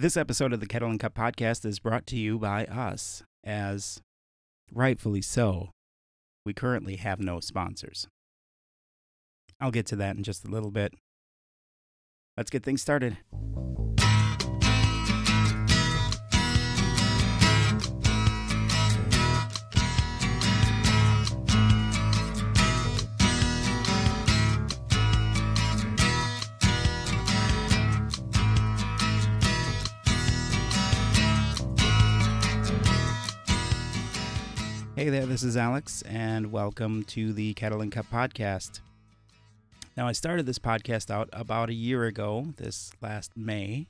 This episode of the Kettle and Cup podcast is brought to you by us, as rightfully so, we currently have no sponsors. I'll get to that in just a little bit. Let's get things started. Hey there, this is Alex, and welcome to the Kettle and Cup podcast. Now, I started this podcast out about a year ago, this last May,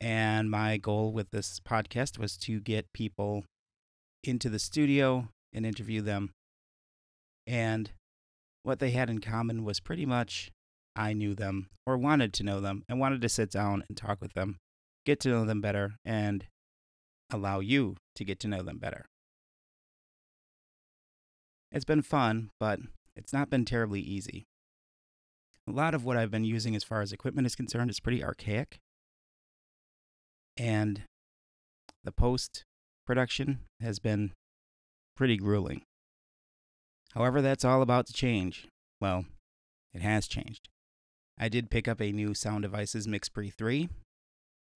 and my goal with this podcast was to get people into the studio and interview them. And what they had in common was pretty much I knew them or wanted to know them and wanted to sit down and talk with them, get to know them better, and allow you to get to know them better. It's been fun, but it's not been terribly easy. A lot of what I've been using as far as equipment is concerned is pretty archaic. And the post production has been pretty grueling. However, that's all about to change. Well, it has changed. I did pick up a new Sound Devices MixPre 3.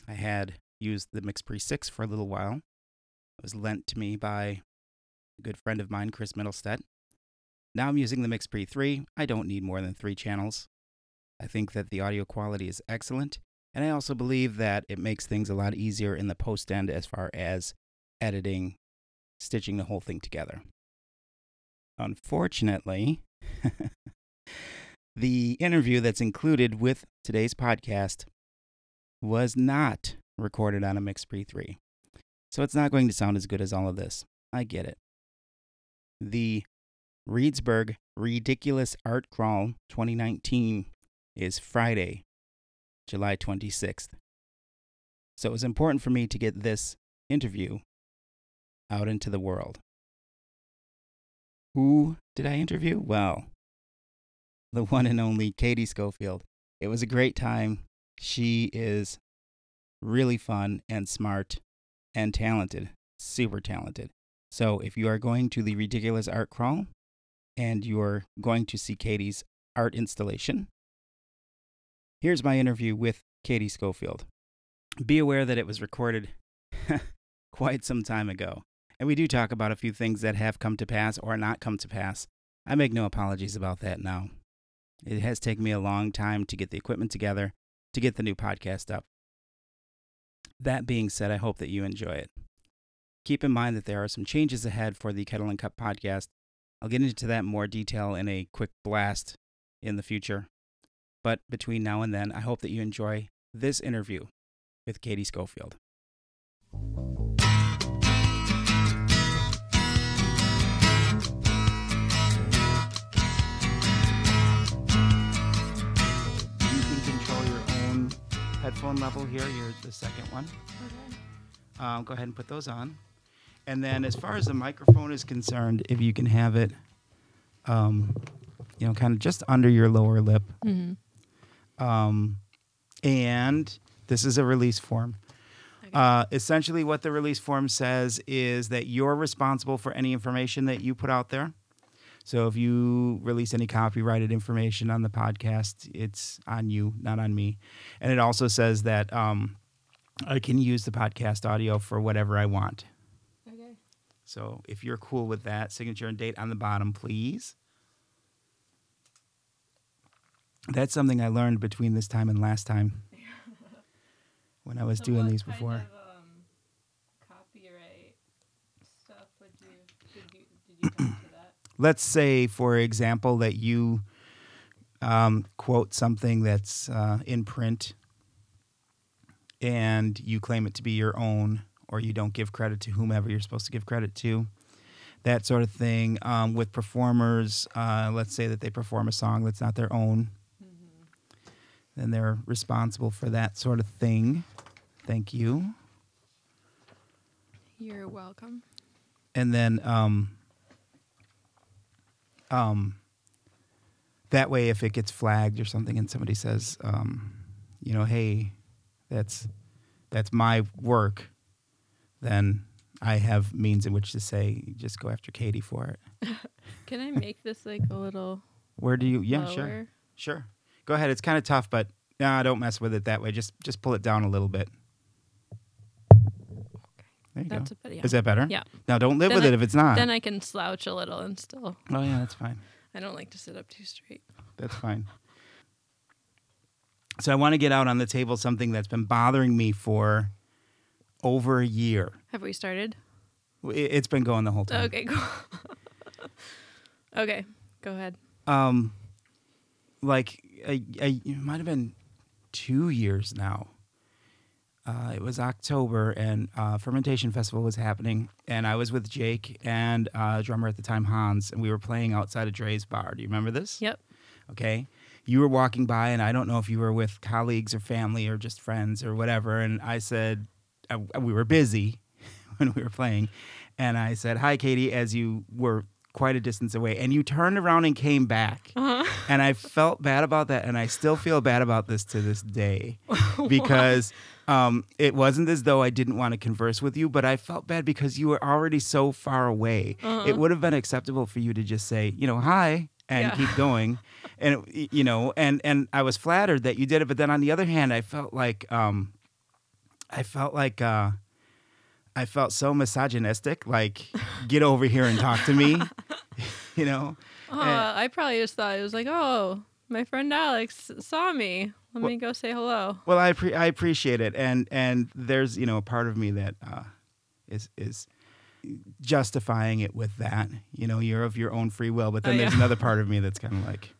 I had used the MixPre 6 for a little while. It was lent to me by good friend of mine, Chris Middlestead. Now I'm using the MixPre 3. I don't need more than three channels. I think that the audio quality is excellent, and I also believe that it makes things a lot easier in the post end as far as editing, stitching the whole thing together. Unfortunately, the interview that's included with today's podcast was not recorded on a MixPre 3. So it's not going to sound as good as all of this. I get it. The Reedsburg Ridiculous Art Crawl 2019 is Friday, July 26th. So it was important for me to get this interview out into the world. Who did I interview? Well, the one and only Katie Schofield. It was a great time. She is really fun and smart and talented, super talented. So if you are going to the Ridiculous Art Crawl and you're going to see Katie's art installation, here's my interview with Katie Schofield. Be aware that it was recorded quite some time ago. And we do talk about a few things that have come to pass or not come to pass. I make no apologies about that now. It has taken me a long time to get the equipment together, to get the new podcast up. That being said, I hope that you enjoy it. Keep in mind that there are some changes ahead for the Kettle and Cup podcast. I'll get into that in more detail in a quick blast in the future. But between now and then, I hope that you enjoy this interview with Katie Schofield. You can control your own headphone level here. You're the second one. Um, go ahead and put those on. And then, as far as the microphone is concerned, if you can have it, um, you know, kind of just under your lower lip. Mm-hmm. Um, and this is a release form. Uh, essentially, what the release form says is that you're responsible for any information that you put out there. So if you release any copyrighted information on the podcast, it's on you, not on me. And it also says that um, I can use the podcast audio for whatever I want. So if you're cool with that, signature and date on the bottom, please. That's something I learned between this time and last time when I was So doing these kind before. Of, um, copyright stuff would you did you did you that? Let's say, for example, that you um, quote something that's uh, in print and you claim it to be your own, or you don't give credit to whomever you're supposed to give credit to. That sort of thing. Um, with performers, uh, let's say that they perform a song that's not their own, Mm-hmm. then they're responsible for that sort of thing. Thank you. You're welcome. and then um um that way if it gets flagged or something and somebody says um you know hey that's that's my work, then I have means in which to say, just go after Katie for it. Can I make this like a little Where do you? Yeah, lower? sure, sure. Go ahead. It's kind of tough, but nah, don't mess with it that way. Just just pull it down a little bit. There you That's go. a bit. Yeah. Is that better? Yeah. Now don't live Then with I- it if it's not. Then I can slouch a little and still. oh yeah, that's fine. I don't like to sit up too straight. That's fine. So I want to get out on the table something that's been bothering me for over a year. Have we started? It's been going the whole time. Okay, cool. okay, go ahead. um like a, a, it might have been two years now uh, it was october and uh, fermentation festival was happening and i was with jake and uh, drummer at the time hans and we were playing outside of dre's bar do you remember this Yep. okay you were walking by and i don't know if you were with colleagues or family or just friends or whatever and i said we were busy when we were playing and i said hi katie as you were quite a distance away and you turned around and came back Uh-huh. and I felt bad about that, and I still feel bad about this to this day because um, it wasn't as though I didn't want to converse with you, but I felt bad because you were already so far away. Uh-huh. It would have been acceptable for you to just say, you know, hi, and Yeah. keep going, and it, you know, and and I was flattered that you did it, but then on the other hand, I felt like um, I felt like. Uh, I felt so misogynistic, like, get over here and talk to me, you know? Oh, I probably just thought it was like, oh, my friend Alex saw me. Let Well- me go say hello. Well, I pre- I appreciate it, and and there's you know a part of me that uh, is is justifying it with that. You know, you're of your own free will, but then Oh, there's another part of me that's kind of like,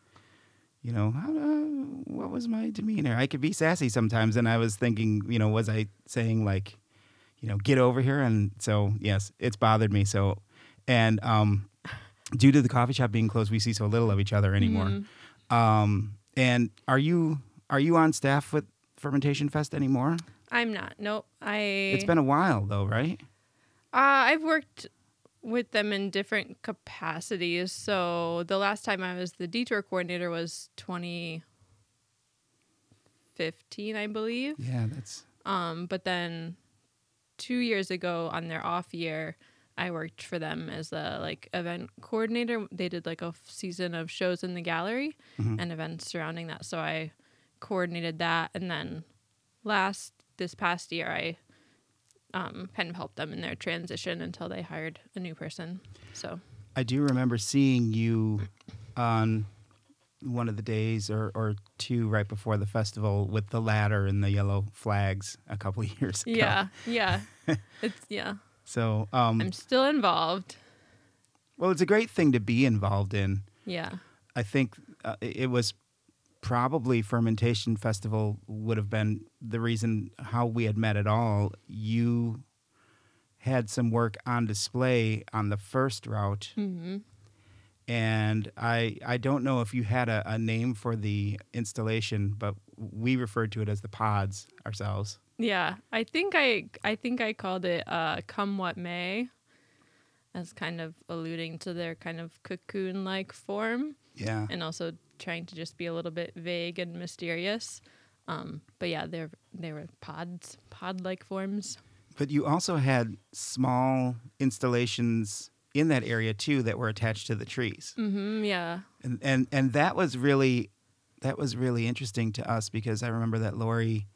you know, how, uh, what was my demeanor? I could be sassy sometimes, and I was thinking, you know, was I saying like, you know, get over here? And so yes, it's bothered me. So, and um, due to the coffee shop being closed, we see so little of each other anymore. Mhm. Um, and are you are you on staff with Fermentation Fest anymore? I'm not. Nope. I. It's been a while though, right? Uh, I've worked with them in different capacities. So the last time I was the detour coordinator was 2015, I believe. Yeah, that's Um, but then two years ago on their off year, I worked for them as a like event coordinator. They did like a f- season of shows in the gallery Mhm. and events surrounding that. So I coordinated that, and then last this past year, I um, kind of helped them in their transition until they hired a new person. So I do remember seeing you on one of the days or, or two right before the festival with the ladder and the yellow flags a couple of years ago. yeah, yeah, it's yeah. So, um, I'm still involved. well, it's a great thing to be involved in. Yeah. I think uh, it was probably fermentation festival would have been the reason how we had met at all. You had some work on display on the first route, hmm and I I don't know if you had a, a name for the installation, but we referred to it as the pods ourselves. Yeah, I think I I think I called it uh come what may as kind of alluding to their kind of cocoon like form Yeah, and also trying to just be a little bit vague and mysterious. Um but yeah, they're they were pods, pod like forms. but you also had small installations in that area too that were attached to the trees. Mhm, yeah. and and and that was really that was really interesting to us because I remember that Lori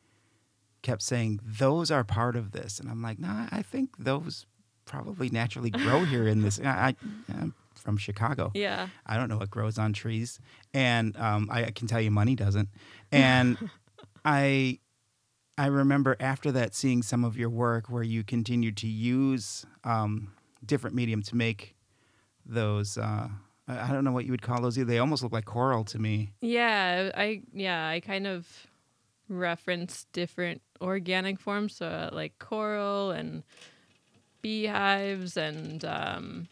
kept saying those are part of this, and I'm like, nah, I think those probably naturally grow here in this. I, I I'm from Chicago. Yeah. I don't know what grows on trees, and um, I, I can tell you money doesn't. And I I remember after that seeing some of your work where you continued to use um, different medium to make those. Uh, I I don't know what you would call those. They almost look like coral to me. Yeah, I yeah, I kind of reference different organic forms, so uh, like coral and beehives, and um,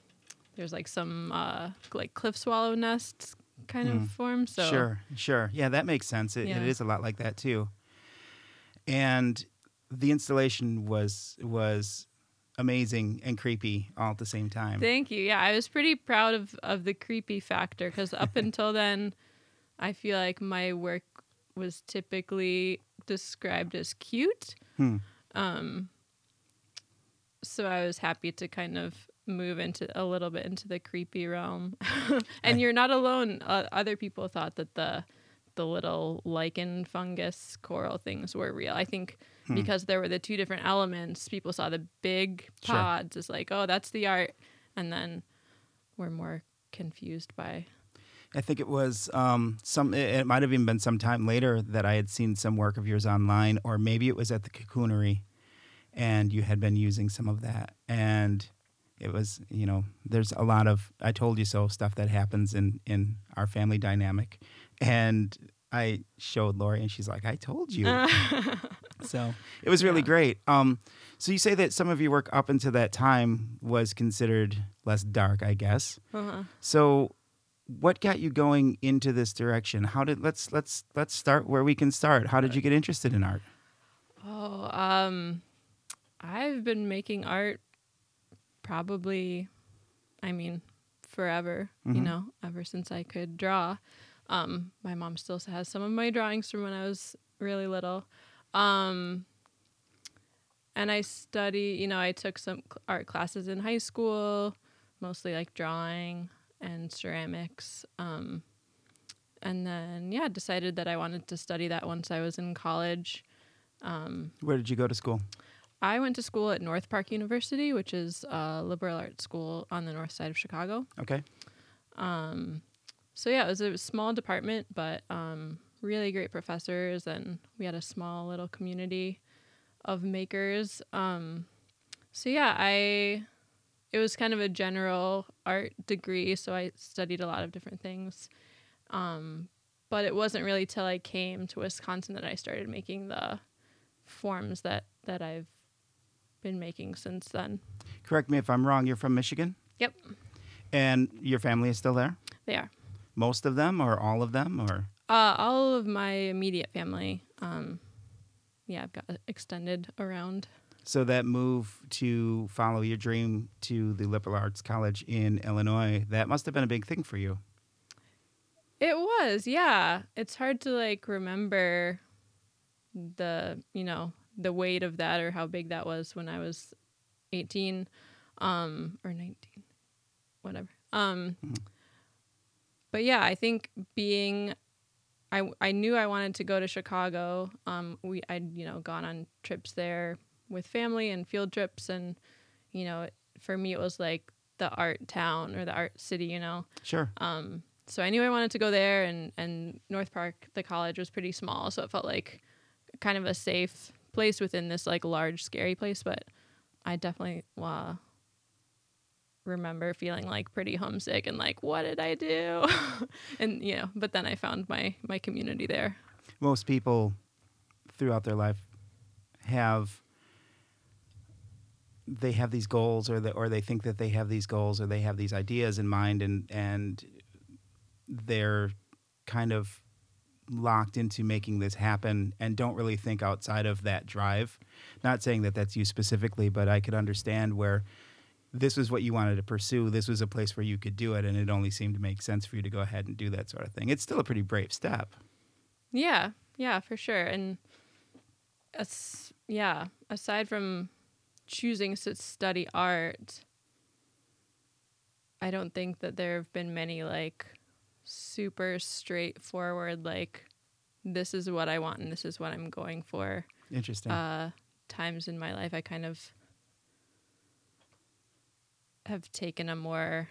there's like some uh, like cliff swallow nests kind Mm. of form. So Sure, sure. Yeah, that makes sense. It, Yeah. it is a lot like that too. And the installation was was amazing and creepy all at the same time. Thank you. Yeah, I was pretty proud of of the creepy factor because up until then, I feel like my work was typically described as cute. Hmm. Um, so I was happy to kind of move into a little bit into the creepy realm. and you're not alone. Uh, other people thought that the the little lichen fungus coral things were real. I think Hmm. because there were the two different elements, people saw the big Sure. pods as like, oh, that's the art, and then were more confused by. I think it was um, some. It, it might have even been some time later that I had seen some work of yours online, or maybe it was at the Cocoonery, and you had been using some of that. And it was, you know, there's a lot of "I told you so" stuff that happens in in our family dynamic, and I showed Lori, and she's like, "I told you." So it was really Yeah. great. Um, so you say that some of your work up until that time was considered less dark, I guess. uh-huh. So what got you going into this direction? How did let's let's let's start where we can start. How did you get interested in art? Oh, um, I've been making art probably, I mean, forever, you Mhm. know, ever since I could draw. Um, my mom still has some of my drawings from when I was really little. Um, and I study, you know, I took some art classes in high school, mostly like drawing and ceramics. Um, and then, yeah, decided that I wanted to study that once I was in college. Um, Where did you go to school? I went to school at North Park University, which is a liberal arts school on the north side of Chicago. Okay. Um, so yeah, it was a small department, but um, really great professors, and we had a small little community of makers. Um, so yeah, I it was kind of a general art degree, so I studied a lot of different things. Um, but it wasn't really till I came to Wisconsin that I started making the forms that that I've been making since then. Correct me if I'm wrong. You're from Michigan? Yep. And your family is still there? They are. Most of them or all of them or Uh, all of my immediate family. Um, yeah, I've got extended around. so that move to follow your dream to the liberal arts college in Illinois, that must have been a big thing for you. It was, yeah. It's hard to like remember the, you know, the weight of that or how big that was when I was 18 um or 19 whatever. Um Mhm. but yeah, I think being I I knew I wanted to go to Chicago. Um we I'd, you know, gone on trips there with family and field trips and you know, for me it was like the art town or the art city, you know. Sure. Um, so I knew I wanted to go there, and and North Park, the college, was pretty small, so it felt like kind of a safe place within this like large, scary place. But I definitely uh, remember feeling like pretty homesick and like, what did I do? and you know, but then I found my my community there. most people throughout their life have they have these goals or they, or they think that they have these goals or they have these ideas in mind and and they're kind of locked into making this happen and don't really think outside of that drive. Not saying that that's you specifically but i could understand where this was what you wanted to pursue this was a place where you could do it and it only seemed to make sense for you to go ahead and do that sort of thing. It's still a pretty brave step. Yeah, yeah, for sure. And as, yeah, aside from choosing to study art, I don't think that there have been many like super straightforward like this is what I want and this is what I'm going for interesting uh times in my life I kind of have taken a more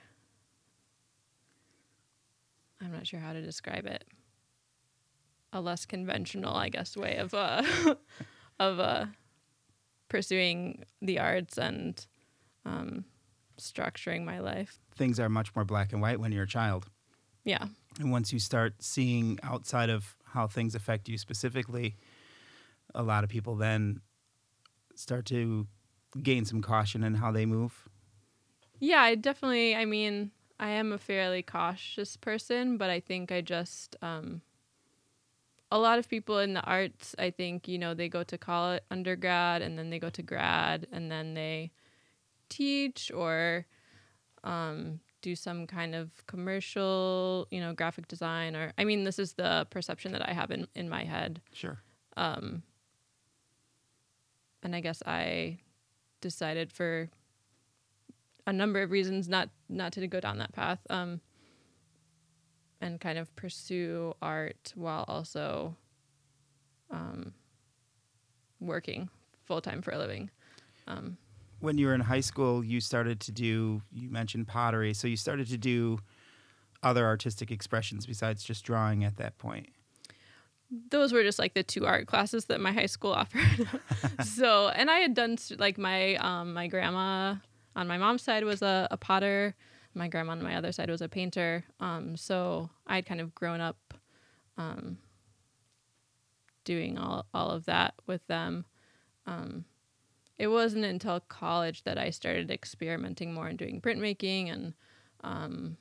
I'm not sure how to describe it. A less conventional, I guess, way of uh of uh pursuing the arts and um structuring my life. things are much more black and white when you're a child. Yeah. And once you start seeing outside of how things affect you specifically, a lot of people then start to gain some caution in how they move. Yeah, I definitely. I mean, I am a fairly cautious person, but I think I just um, a lot of people in the arts. I think you know they go to college undergrad and then they go to grad and then they teach or um, do some kind of commercial, you know, graphic design or. I mean, this is the perception that I have in in my head. Sure. Um, and I guess I decided for a number of reasons not not to go down that path. Um, and kind of pursue art while also um, working full time for a living. Um, when you were in high school, you started to do. You mentioned pottery, so you started to do other artistic expressions besides just drawing at that point. Those were just like the two art classes that my high school offered. so, and I had done like my um, my grandma on my mom's side was a, a potter. My grandma on my other side was a painter. Um, so I'd kind of grown up um, doing all, all of that with them. Um, it wasn't until college that I started experimenting more and doing printmaking and um,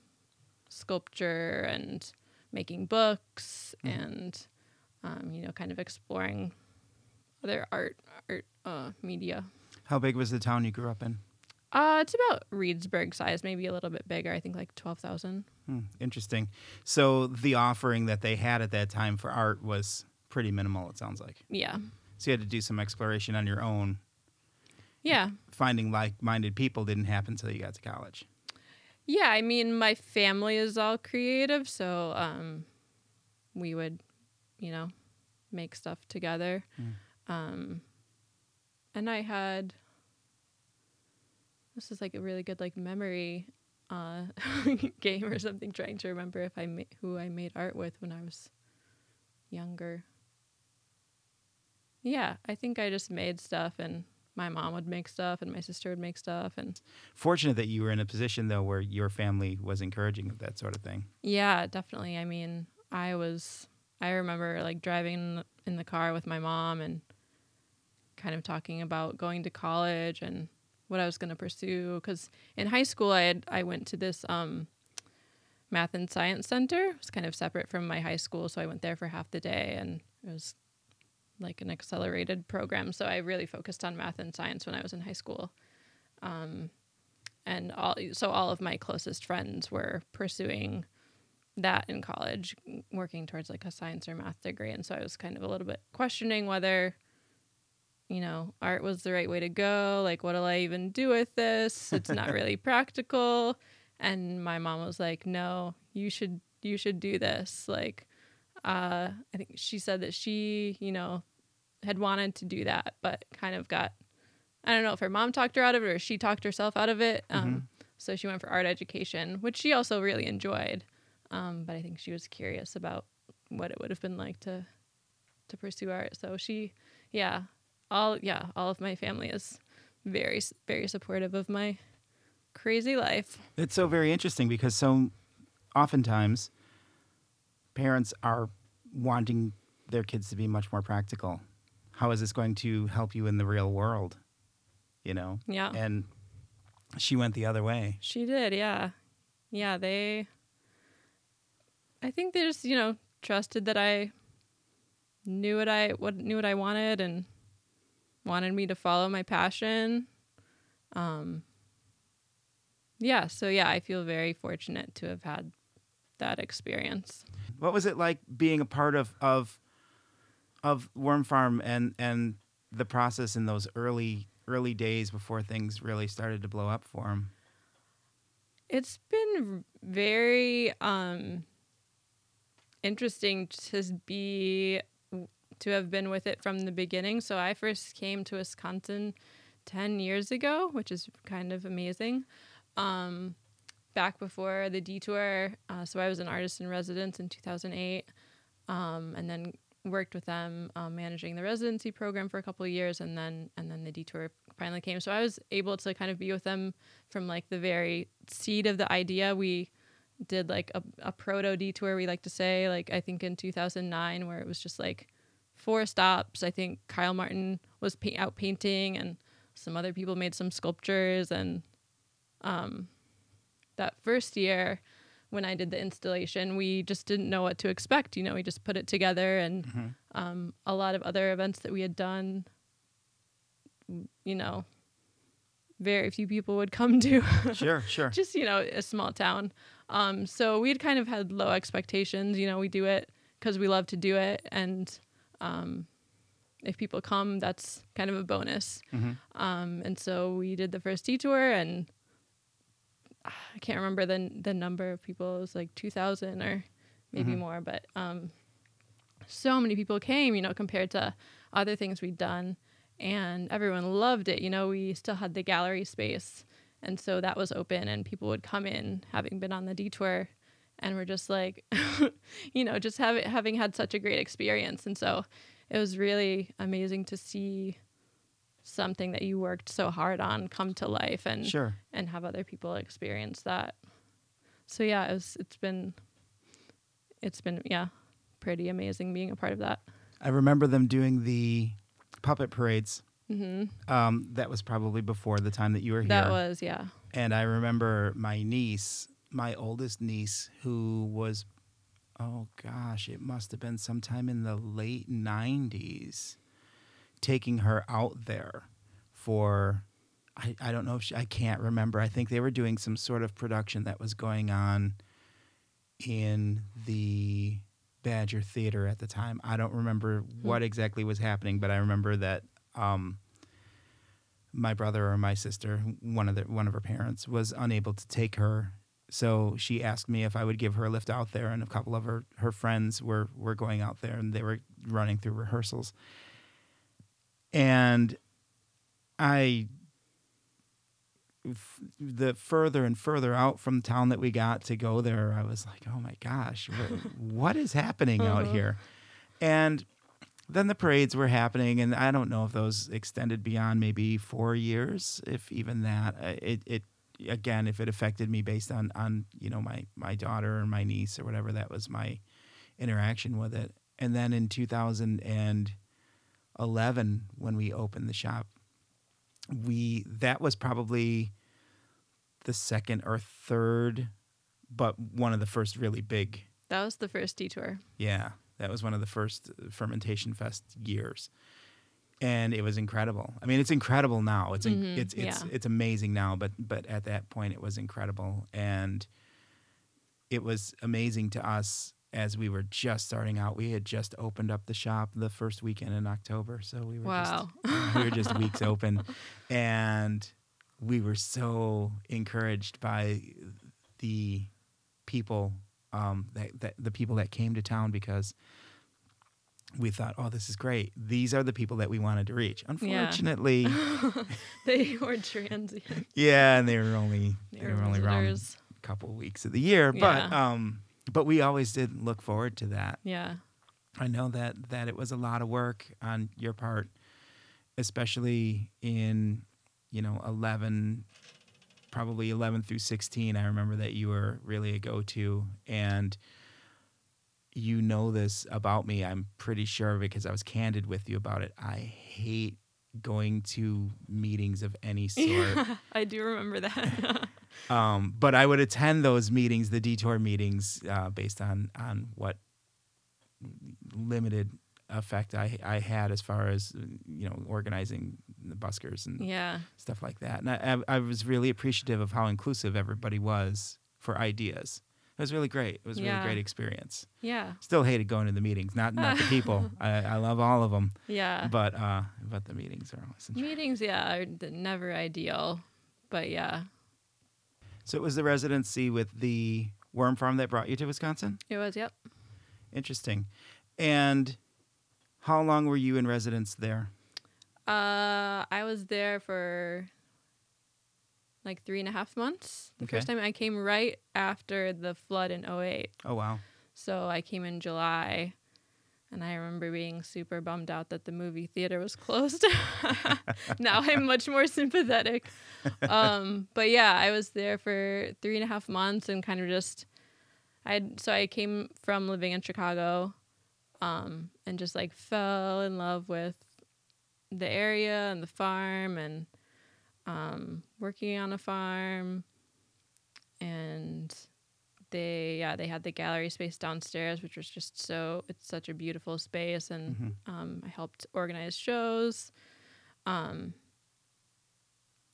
sculpture and making books mm. and um, you know kind of exploring other art art uh, media. How big was the town you grew up in? Uh, it's about Reedsburg size, maybe a little bit bigger. I think like twelve thousand. Hmm, interesting. So the offering that they had at that time for art was pretty minimal. It sounds like. Yeah. So you had to do some exploration on your own. Yeah. Finding like-minded people didn't happen until you got to college. Yeah, I mean, my family is all creative, so um, we would, you know, make stuff together. Mm. Um, and I had this is like a really good like memory uh, game or something. Trying to remember if I ma- who I made art with when I was younger. Yeah, I think I just made stuff and my mom would make stuff and my sister would make stuff and fortunate that you were in a position though where your family was encouraging of that sort of thing yeah definitely i mean i was i remember like driving in the car with my mom and kind of talking about going to college and what I was going to pursue because in high school I had I went to this um, math and science center. It was kind of separate from my high school, so I went there for half the day, and it was like an accelerated program. So I really focused on math and science when I was in high school. Um, and all so all of my closest friends were pursuing that in college, working towards like a science or math degree, and so I was kind of a little bit questioning whether you know, art was the right way to go. Like, what'll I even do with this? It's not really practical. And my mom was like, no, you should, you should do this. Like, uh, I think she said that she, you know, had wanted to do that, but kind of got, I don't know if her mom talked her out of it or she talked herself out of it. Um, mm-hmm. So she went for art education, which she also really enjoyed. Um, but I think she was curious about what it would have been like to to pursue art. So she, yeah, all yeah, all of my family is very very supportive of my crazy life. It's so very interesting because so oftentimes parents are wanting their kids to be much more practical. How is this going to help you in the real world? You know? Yeah. And she went the other way. She did, yeah. Yeah, they I think they just, you know, trusted that I knew what I what knew what I wanted and wanted me to follow my passion. Um, yeah, so yeah, I feel very fortunate to have had that experience. What was it like being a part of of of Worm Farm and and the process in those early early days before things really started to blow up for him? It's been very um interesting to be to have been with it from the beginning. So I first came to Wisconsin 10 years ago, which is kind of amazing. Um, back before the detour. Uh, so I was an artist in residence in 2008 um, and then worked with them um, managing the residency program for a couple of years and then and then the detour finally came so i was able to kind of be with them from like the very seed of the idea we did like a, a proto detour we like to say like i think in 2009 where it was just like four stops. I think Kyle Martin was out painting, and some other people made some sculptures. And um, that first year, when I did the installation, we just didn't know what to expect. You know, we just put it together, and mm-hmm. um, a lot of other events that we had done, you know, very few people would come to. sure, sure. Just you know, a small town. Um, so we'd kind of had low expectations. You know, we do it because we love to do it, and um, if people come, that's kind of a bonus. Mhm. Um, and so we did the first detour, and I can't remember the the number of people. It was like two thousand or maybe Mhm. more, but um, so many people came. You know, compared to other things we'd done, and everyone loved it. You know, we still had the gallery space, and so that was open, and people would come in having been on the detour, and we're just like, you know, just having having had such a great experience, and so it was really amazing to see something that you worked so hard on come to life and Sure. and have other people experience that. So yeah, it was, it's been it's been yeah, pretty amazing being a part of that. I remember them doing the puppet parades. hmm Um, that was probably before the time that you were here. That was yeah. and I remember my niece, my oldest niece, who was, oh gosh, it must have been sometime in the late 90s, taking her out there for, I, I don't know if she, I can't remember. I think they were doing some sort of production that was going on in the Badger Theater at the time. I don't remember what exactly was happening, but I remember that. Um, my brother or my sister, one of the one of her parents, was unable to take her. So she asked me if I would give her a lift out there, and a couple of her, her friends were were going out there, and they were running through rehearsals. And I, f- the further and further out from town that we got to go there, I was like, oh my gosh, what, what is happening out Uh-huh. here? And then the parades were happening, and I don't know if those extended beyond maybe four years, if even that. Uh, It, it again, if it affected me based on on you know my my daughter or my niece or whatever, that was my interaction with it. And then in 2011, when we opened the shop, we that was probably the second or third, but one of the first really big That was the first detour. yeah, that was one of the first fermentation fest years, and it was incredible. I mean, it's incredible now. It's Mhm, it's it's yeah. it's amazing now, but but at that point, it was incredible, and it was amazing to us as we were just starting out. We had just opened up the shop the first weekend in October, so we were Wow. just we were just weeks open, and we were so encouraged by the people um, that, that the people that came to town because we thought, oh, this is great. These are the people that we wanted to reach. Unfortunately, yeah, they were transient. Yeah, and they were only They they were were only around a couple of weeks of the year, but um, but we always did look forward to that. Yeah. I know that that it was a lot of work on your part, especially in you know eleven, probably eleven through sixteen. I remember that you were really a go-to, and you know this about me. I'm pretty sure because I was candid with you about it. I hate going to meetings of any sort. I do remember that. Um, but I would attend those meetings, the detour meetings, uh, based on on what limited effect I I had as far as you know organizing the buskers and yeah. stuff like that. And I, I was really appreciative of how inclusive everybody was for ideas. It was really great. It was a really great experience. Yeah. Still hated going to the meetings. Not not the people. I, I love all of them, Yeah. but uh, but the meetings are always. Meetings, yeah, are never ideal. But yeah, So it was the residency with the worm farm that brought you to Wisconsin. it was, yep. Interesting. And how long were you in residence there? Uh, I was there for like three and a half months. The first time I came right after the flood in 08. Oh wow. So I came in July. And I remember being super bummed out that the movie theater was closed. now I'm much more sympathetic. Um, but yeah, I was there for three and a half months and kind of just, I so I came from living in Chicago, um, and just like fell in love with the area and the farm and um, working on a farm, and they yeah they had the gallery space downstairs which was just so it's such a beautiful space and Mhm. um, i helped organize shows um,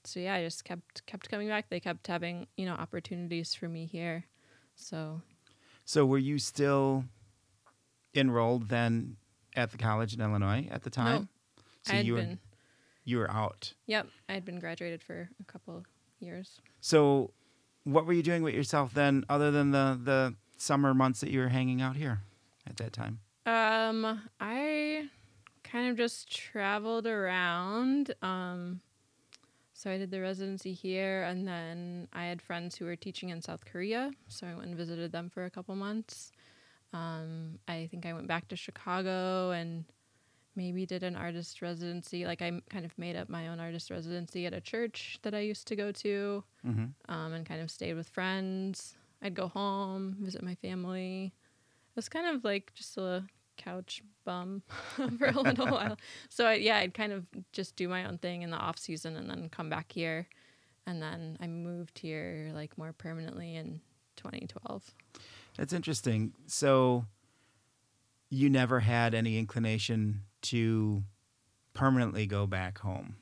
so yeah i just kept kept coming back they kept having you know opportunities for me here so So were you still enrolled then at the college in Illinois at the time? So I had you were been. you were out. Yep, I had been graduated for a couple years. So what were you doing with yourself then, other than the the summer months that you were hanging out here at that time? Um, I kind of just traveled around. Um, so I did the residency here, and then I had friends who were teaching in South Korea, so I went and visited them for a couple months. Um, I think I went back to Chicago and maybe did an artist residency. Like I kind of made up my own artist residency at a church that I used to go to, Mm-hmm. um, and kind of stayed with friends. I'd go home, visit my family. It was kind of like just a couch bum for a little while. So I, yeah, I'd kind of just do my own thing in the off season and then come back here. And then I moved here like more permanently in 2012. That's interesting. So you never had any inclination to permanently go back home.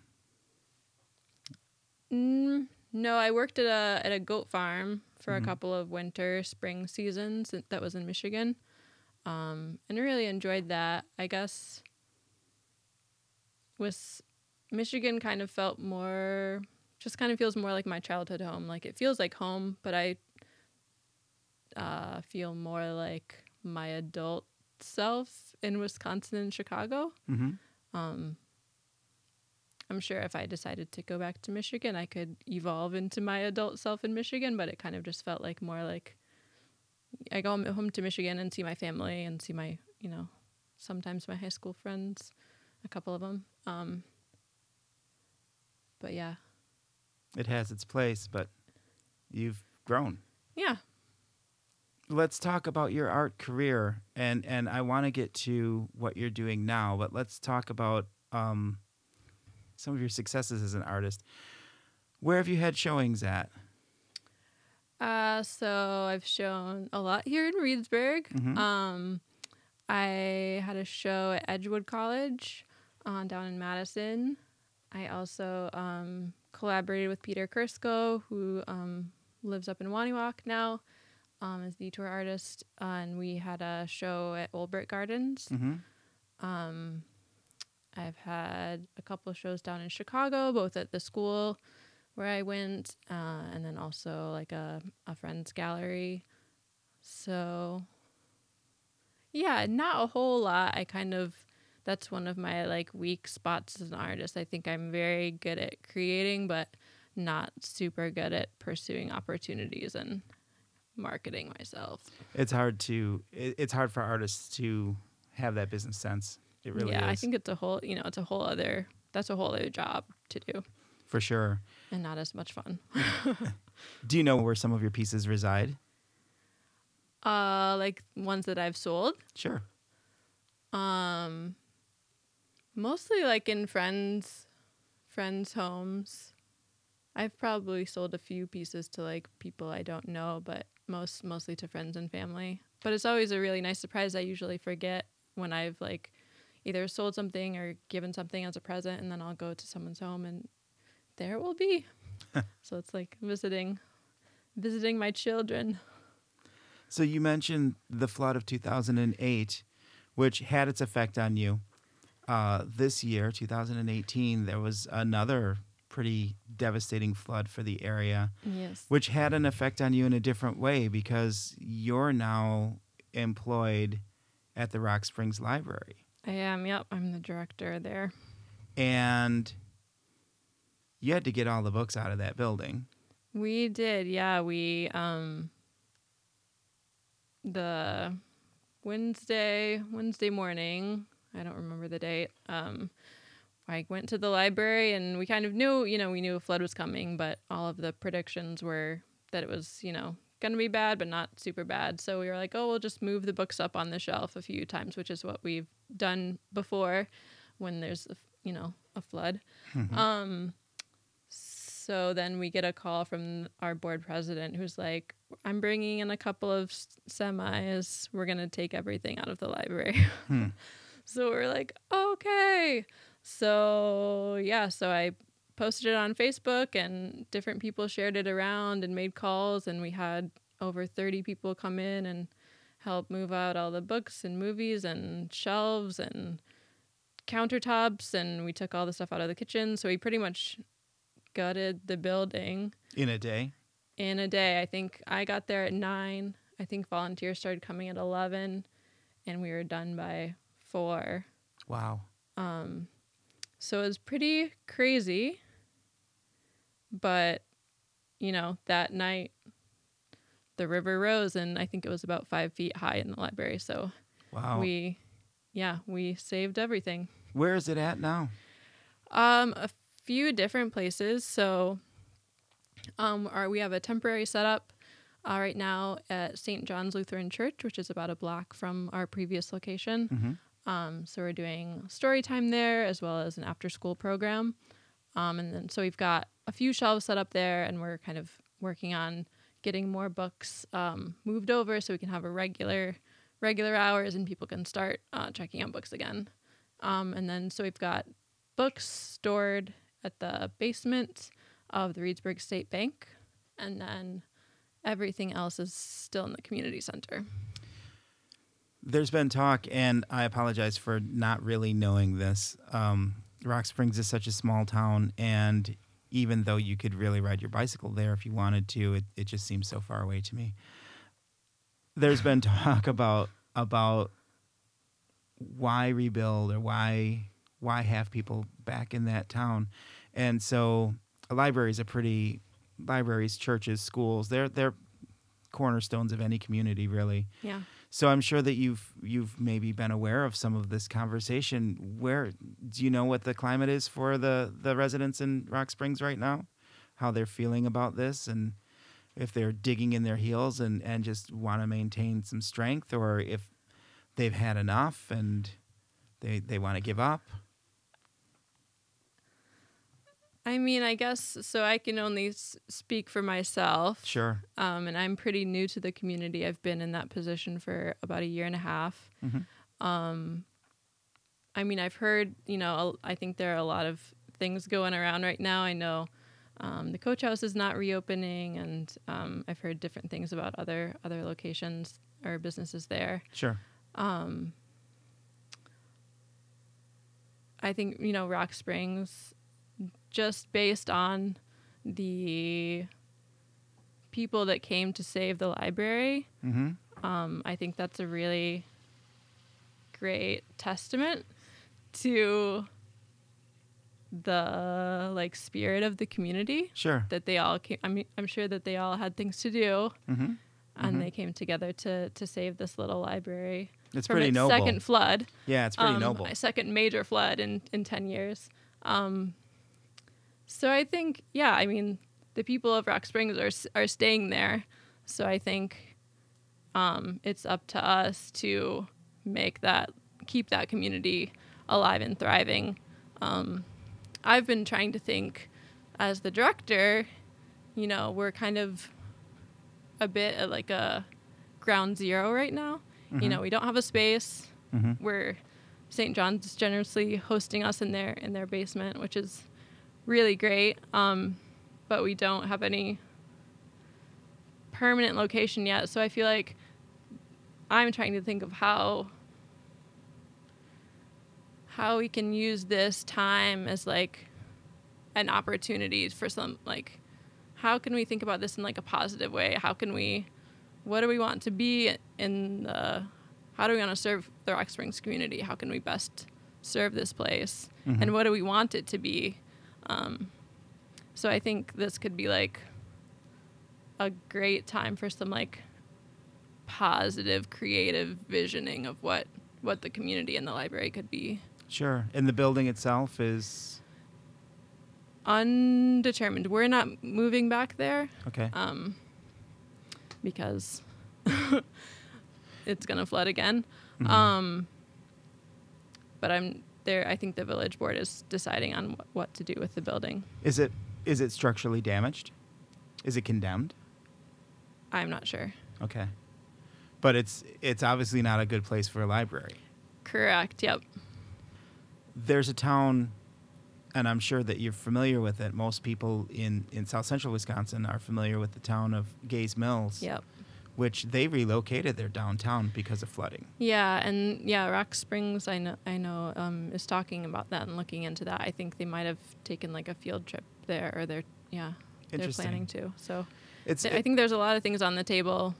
Mm, no, I worked at a at a goat farm for Mhm. a couple of winter spring seasons. That was in Michigan, um, and I really enjoyed that. I guess with Michigan, kind of felt more, just kind of feels more like my childhood home. Like it feels like home, but I uh, feel more like my adult self in Wisconsin and Chicago. Mm-hmm. Um, I'm sure if I decided to go back to Michigan, I could evolve into my adult self in Michigan, but it kind of just felt like more like I go home- home to Michigan and see my family and see my, you know, sometimes my high school friends, a couple of them. Um, but yeah, It has its place, but you've grown. yeah. Let's talk about your art career and and I want to get to what you're doing now, but let's talk about um, some of your successes as an artist. Where have you had showings at? Uh, so I've shown a lot here in Reedsburg. Mhm. Um, I had a show at Edgewood College uh, down in Madison. I also um, collaborated with Peter Kursko, who um, lives up in Wonewoc now um, as the tour artist, uh, and we had a show at Old Brick Gardens. Mm-hmm. Um, I've had a couple of shows down in Chicago, both at the school where I went, uh, and then also like a, a friend's gallery. So, yeah, not a whole lot. I kind of, that's one of my like weak spots as an artist. I think I'm very good at creating, but not super good at pursuing opportunities and marketing myself. It's hard to it, it's hard for artists to have that business sense. It really yeah, is I think it's a whole, you know, it's a whole other, that's a whole other job to do. for sure. and not as much fun. Do you know where some of your pieces reside? Uh, like ones that I've sold, Sure. um, mostly like in friends, friends' homes. I've probably sold a few pieces to like people I don't know, but most mostly to friends and family. But it's always a really nice surprise. I usually forget when I've like either sold something or given something as a present, and then I'll go to someone's home and there it will be. so it's like visiting, visiting my children. So you mentioned the flood of 2008, which had its effect on you. Uh, this year, 2018, there was another pretty devastating flood for the area, Yes. which had an effect on you in a different way because you're now employed at the Rock Springs Library. I am. Yep, I'm the director there. And you had to get all the books out of that building. We did. Yeah, we um the Wednesday Wednesday morning. I don't remember the date. Um, I went to the library and we kind of knew, you know, we knew a flood was coming, but all of the predictions were that it was, you know, gonna be bad, but not super bad. So we were like, oh, we'll just move the books up on the shelf a few times, which is what we've done before when there's, a, you know, a flood. Um, so then we get a call from our board president who's like, I'm bringing in a couple of semis. We're going to take everything out of the library. Hmm. so we're like, okay. So yeah, so I posted it on Facebook and different people shared it around and made calls. And we had over 30 people come in and help move out all the books and movies and shelves and countertops and we took all the stuff out of the kitchen. So we pretty much gutted the building In a day? in a day. I think I got there at nine. I think volunteers started coming at 11 and we were done by four. Wow. Um, so it was pretty crazy. But, you know, that night the river rose and I think it was about five feet high in the library. So Wow. we, yeah, we saved everything. Where is it at now? Um, a few different places. So, um, our, we have a temporary setup uh, right now at St. John's Lutheran Church, which is about a block from our previous location. Um, so we're doing story time there as well as an after school program. Um, and then so we've got a few shelves set up there, and we're kind of working on getting more books um, moved over so we can have a regular regular hours and people can start uh, checking out books again. Um, and then so we've got books stored at the basement of the Reedsburg State Bank, and then everything else is still in the community center. There's been talk, and I apologize for not really knowing this. Um, Rock Springs is such a small town, and even though you could really ride your bicycle there if you wanted to, it, it just seems so far away to me. There's been talk about about why rebuild or why why have people back in that town, and so a library is a pretty libraries, churches, schools. They're they're cornerstones of any community, really. Yeah. So I'm sure that you've you've maybe been aware of some of this conversation. Where do you know what the climate is for the the residents in Rock Springs right now? How they're feeling about this and if they're digging in their heels and and just want to maintain some strength or if they've had enough and they they want to give up. I mean, I guess so. I can only s- speak for myself. Sure. Um, and I'm pretty new to the community. I've been in that position for about a year and a half. Mhm. Um, I mean, I've heard, you know, I think there are a lot of things going around right now. I know um, the coach house is not reopening, and um, I've heard different things about other other locations or businesses there. Sure. Um, I think you know Rock Springs, just based on the people that came to save the library. Mm-hmm. Um, I think that's a really great testament to the like spirit of the community Sure. that they all came. I mean, I'm sure that they all had things to do, Mm-hmm. and Mhm. they came together to to save this little library It's from pretty its noble. second flood. yeah, it's pretty um, noble. Second major flood in in ten years. Um, so I think, yeah, I mean, the people of Rock Springs are are staying there. So I think um, it's up to us to make that keep that community alive and thriving. Um, I've been trying to think as the director, you know, we're kind of a bit at like a ground zero right now. You know, we don't have a space. Mhm. We're St. John's is generously hosting us in their in their basement, which is really great. Um, but we don't have any permanent location yet. So I feel like I'm trying to think of how how we can use this time as like an opportunity for some like how can we think about this in like a positive way? How can we what do we want to be in the how do we want to serve the Rock Springs community? How can we best serve this place? Mhm. And what do we want it to be? Um, so I think this could be like a great time for some like positive creative visioning of what what the community and the library could be. Sure. And the building itself is Undetermined. We're not moving back there okay. um, because it's gonna flood again. Mhm. Um, but I'm there. I think the village board is deciding on wh- what to do with the building. Is it is it structurally damaged? Is it condemned? I'm not sure. Okay. But it's it's obviously not a good place for a library. Correct. Yep. There's a town and I'm sure that you're familiar with it. Most people in in South Central Wisconsin are familiar with the town of Gays Mills, Yep. Which they relocated their downtown because of flooding. Yeah, and yeah, Rock Springs. I know. I know um, is talking about that and looking into that. I think they might have taken like a field trip there, or they're yeah, they're planning to. So It's th- I think there's a lot of things on the table.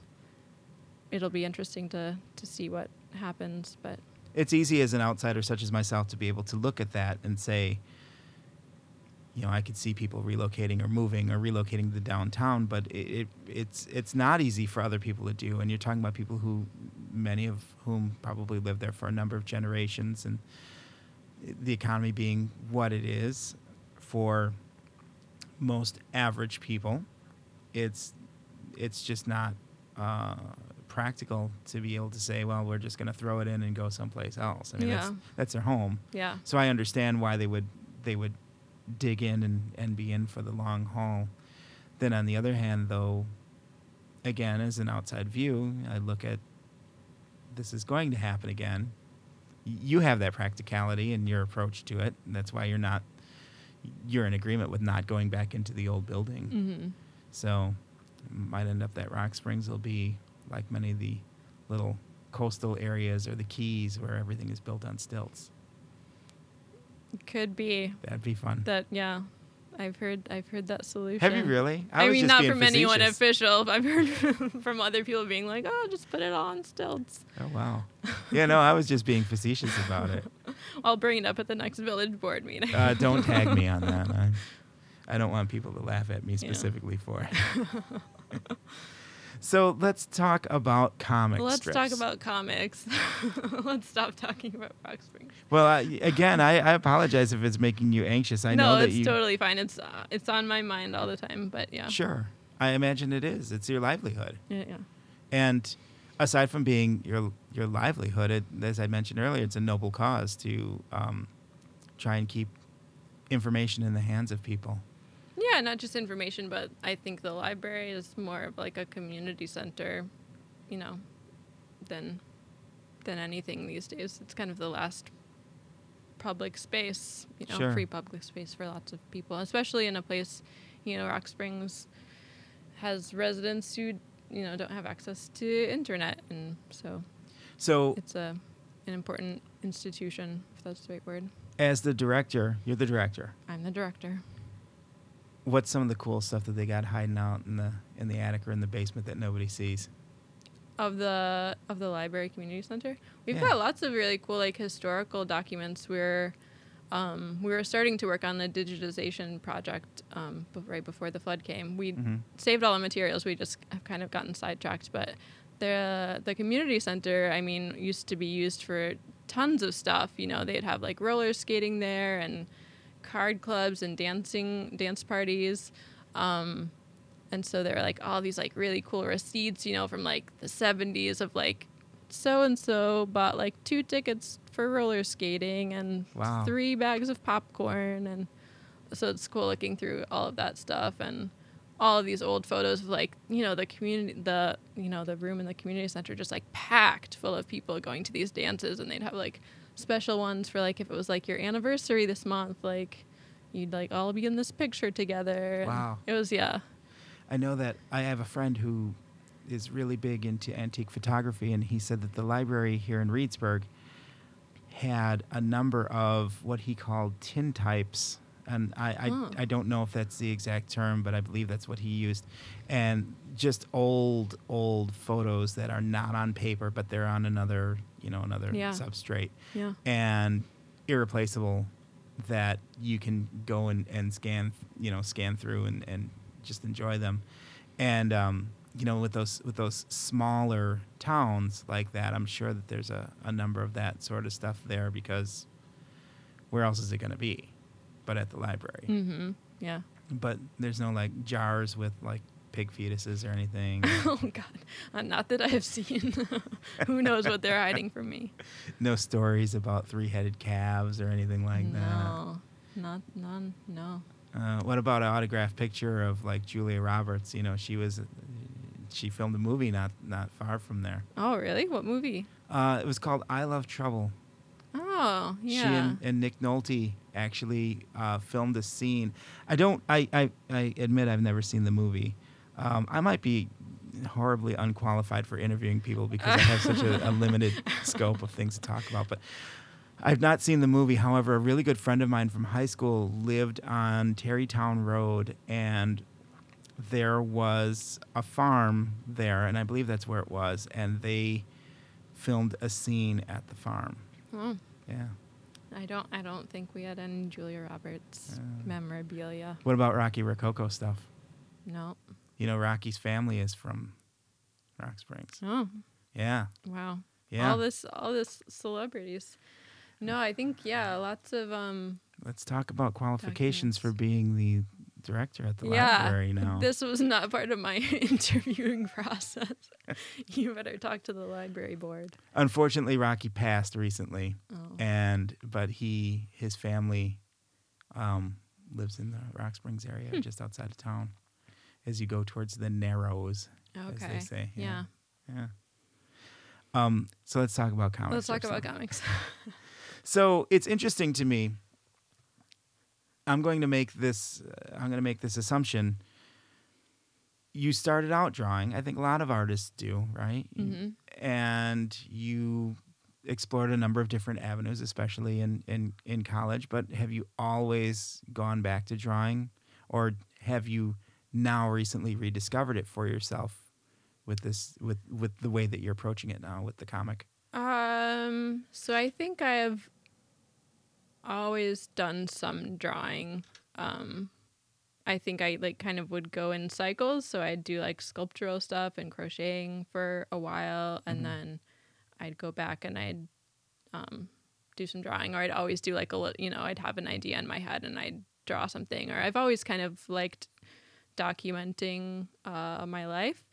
It'll be interesting to to see what happens, but it's easy as an outsider such as myself to be able to look at that and say, you know, I could see people relocating or moving or relocating to downtown, but it, it it's it's not easy for other people to do. And you're talking about people who, many of whom probably lived there for a number of generations, and the economy being what it is for most average people, it's it's just not uh, practical to be able to say, well, we're just going to throw it in and go someplace else. I mean, that's that's their home. yeah, So I understand why they would they would dig in and, and be in for the long haul. Then on the other hand, though, again, as an outside view, I look at this is going to happen again. You have that practicality in your approach to it. And that's why you're not you're in agreement with not going back into the old building. hmm So might end up that Rock Springs will be like many of the little coastal areas or the keys where everything is built on stilts. Could be That'd be fun. that. Yeah, I've heard. I've heard that solution. Have you really? I, was mean, just not being from anyone official. but I've heard from other people being like, "Oh, just put it on stilts." Oh wow. Yeah, no, I was just being facetious about it. I'll bring it up at the next village board meeting. Uh, don't tag me on that. I, I don't want people to laugh at me Yeah. specifically for it. So let's talk about comics. Let's strips. talk about comics. Let's stop talking about Rock Springs. Well, I, again, I, I apologize if it's making you anxious. I no, know that it's you. totally fine. It's uh, it's on my mind all the time. But yeah, Sure. I imagine it is. It's your livelihood. yeah, yeah. And aside from being your your livelihood, it, as I mentioned earlier, it's a noble cause to um, try and keep information in the hands of people. Yeah, not just information, but I think the library is more of like a community center, you know, than than anything these days. It's kind of the last public space, you know, Sure. free public space for lots of people, especially in a place, you know, Rock Springs has residents who, you know, don't have access to internet and so So, it's a an important institution, if that's the right word. as the director, you're the director. I'm the director. What's some of the cool stuff that they got hiding out in the in the attic or in the basement that nobody sees? of the of the library community center we've Yeah. got lots of really cool like historical documents we're um, we were starting to work on the digitization project um, bef- right before the flood came we Mhm. saved all the materials we just have kind of gotten sidetracked but the the community center i mean used to be used for tons of stuff you know they'd have like roller skating there and card clubs and dancing dance parties. Um, and so there are like all these like really cool receipts, you know, from like the 70s of like so and so bought like two tickets for roller skating and Wow. three bags of popcorn. And so it's cool looking through all of that stuff and all of these old photos of like you know the community the you know the room in the community center just like packed full of people going to these dances. And they'd have like special ones for like if it was like your anniversary this month like you'd like all be in this picture together Wow. it was yeah I know that I have a friend who is really big into antique photography, and he said that the library here in Reedsburg had a number of what he called tin types. And I, I. I don't know if that's the exact term, but I believe that's what he used. And just old, old photos that are not on paper, but they're on another, you know, another Yeah. substrate. Yeah. And irreplaceable that you can go and, and scan you know scan through and, and just enjoy them. And um, you know with those with those smaller towns like that i'm sure that there's a, a number of that sort of stuff there because where else is it going to be but at the library? Mm-hmm. Yeah. But there's no like jars with like pig fetuses or anything oh god uh, not that i have seen who knows what they're hiding from me no stories about three-headed calves or anything like that no not none no Uh, what about an autographed picture of like Julia Roberts? You know, she was she filmed a movie not not far from there. oh really what movie Uh, it was called I Love Trouble. oh She yeah and, and Nick Nolte actually uh, filmed a scene. I don't. I, I I admit I've never seen the movie. Um, I might be horribly unqualified for interviewing people because I have such a, a limited scope of things to talk about. But I've not seen the movie. However, a really good friend of mine from high school lived on Terrytown Road, and there was a farm there, and I believe that's where it was. And they filmed a scene at the farm. Oh, Yeah. I don't. I don't think we had any Julia Roberts Uh. memorabilia. What about Rocky Rococo stuff? No. You know, Rocky's family is from Rock Springs. Oh, Yeah. wow. Yeah. All this. All this celebrities. No, I think yeah, lots of um. Let's talk about qualifications Documents. for being the director at the yeah, library now. this was not part of my interviewing process. you better talk to the library board. Unfortunately, Rocky passed recently, Oh. and but he his family um, lives in the Rock Springs area, Hmm. just outside of town. As you go towards the Narrows, as they say. Yeah. Yeah. Um, so let's talk about comics. Let's talk about something. comics. So it's interesting to me. I'm going to make this. Uh, I'm going to make this assumption. You started out drawing. I think a lot of artists do, right? hmm And you explored a number of different avenues, especially in, in in college. But have you always gone back to drawing, or have you now recently rediscovered it for yourself with this with with the way that you're approaching it now with the comic? Um. So I think I have always done some drawing. Um, I think I like kind of would go in cycles. So I'd do like sculptural stuff and crocheting for a while, and Mhm. then I'd go back and I'd um, do some drawing, or I'd always do like a little. You know, I'd have an idea in my head and I'd draw something. Or I've always kind of liked documenting uh, my life.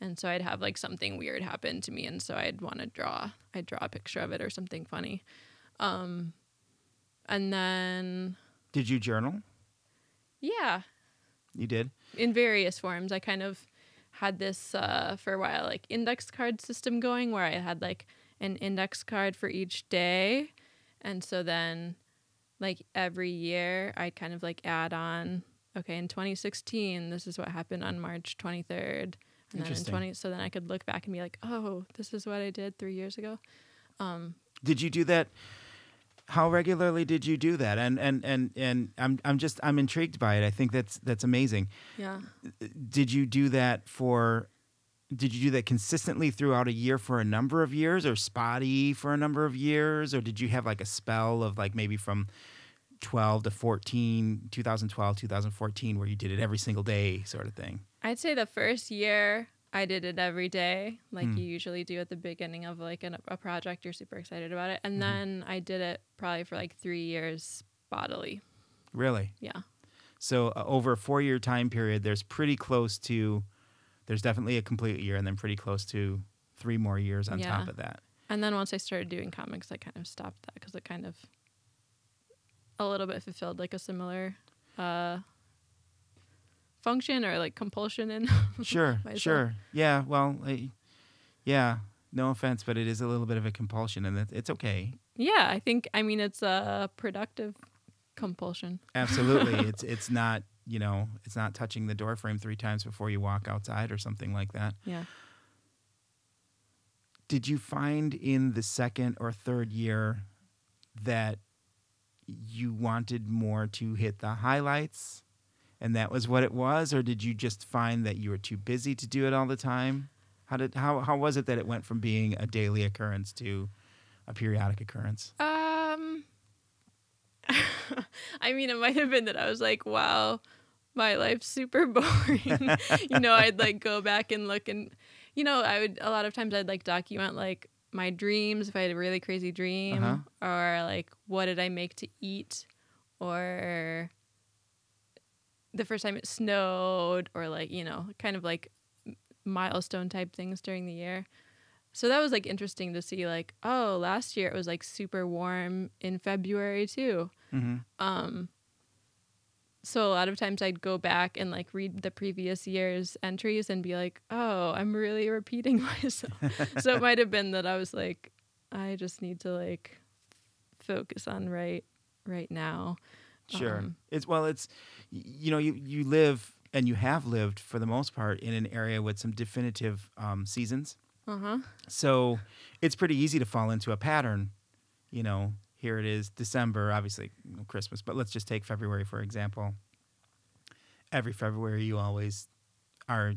And so I'd have like something weird happen to me, and so I'd want to draw. I'd draw a picture of it or something funny. Um, and then Did you journal? yeah, You did. in various forms. I kind of had this uh, for a while, like index card system going, where I had like an index card for each day, and so then like every year I'd kind of like add on. Okay, in 2016, this is what happened on March 23rd. And then in Interesting. 20, so then I could look back and be like, oh, this is what I did three years ago. Um, Did you do that? How regularly did you do that? And and and and I'm I'm just I'm intrigued by it. I think that's that's amazing. yeah. Did you do that for? Did you do that consistently throughout a year for a number of years, or spotty for a number of years, or did you have like a spell of like maybe from 12 to 14, 2012, 2014, where you did it every single day, sort of thing? I'd say the first year I did it every day, like Hmm. you usually do at the beginning of like an, a project. You're super excited about it, and Mhm. then I did it probably for like three years bodily. Really? Yeah, So uh, over a four year time period, there's pretty close to, there's definitely a complete year, and then pretty close to three more years on Yeah. top of that. and then once I started doing comics, I kind of stopped that because it kind of a little bit fulfilled like a similar uh, function or like compulsion in. Sure, sure. Yeah, well, I, yeah, no offense, but it is a little bit of a compulsion, and it, it's okay. yeah, I think I mean it's a productive compulsion. Absolutely. it's it's not, you know, it's not touching the door frame three times before you walk outside or something like that. Yeah. Did you find in the second or third year that you wanted more to hit the highlights and that was what it was or did you just find that you were too busy to do it all the time? How did how how was it that it went from being a daily occurrence to a periodic occurrence? Um, I mean, it might have been that I was like, wow, my life's super boring. you know, I'd like go back and look and, you know, I would, a lot of times I'd like document like my dreams if I had a really crazy dream Uh-huh. or like what did I make to eat or the first time it snowed or like, you know, kind of like milestone type things during the year. So that was like interesting to see like, oh, last year it was like super warm in February too. Mm-hmm. Um so a lot of times I'd go back and like read the previous year's entries and be like, "Oh, I'm really repeating myself." so it might have been that I was like, I just need to like focus on right right now. Sure. Um, it's well, it's you know, you you live and you have lived for the most part in an area with some definitive um, seasons. Uh huh. So it's pretty easy to fall into a pattern. You know, here it is December, obviously Christmas, but let's just take February for example. Every February, you always are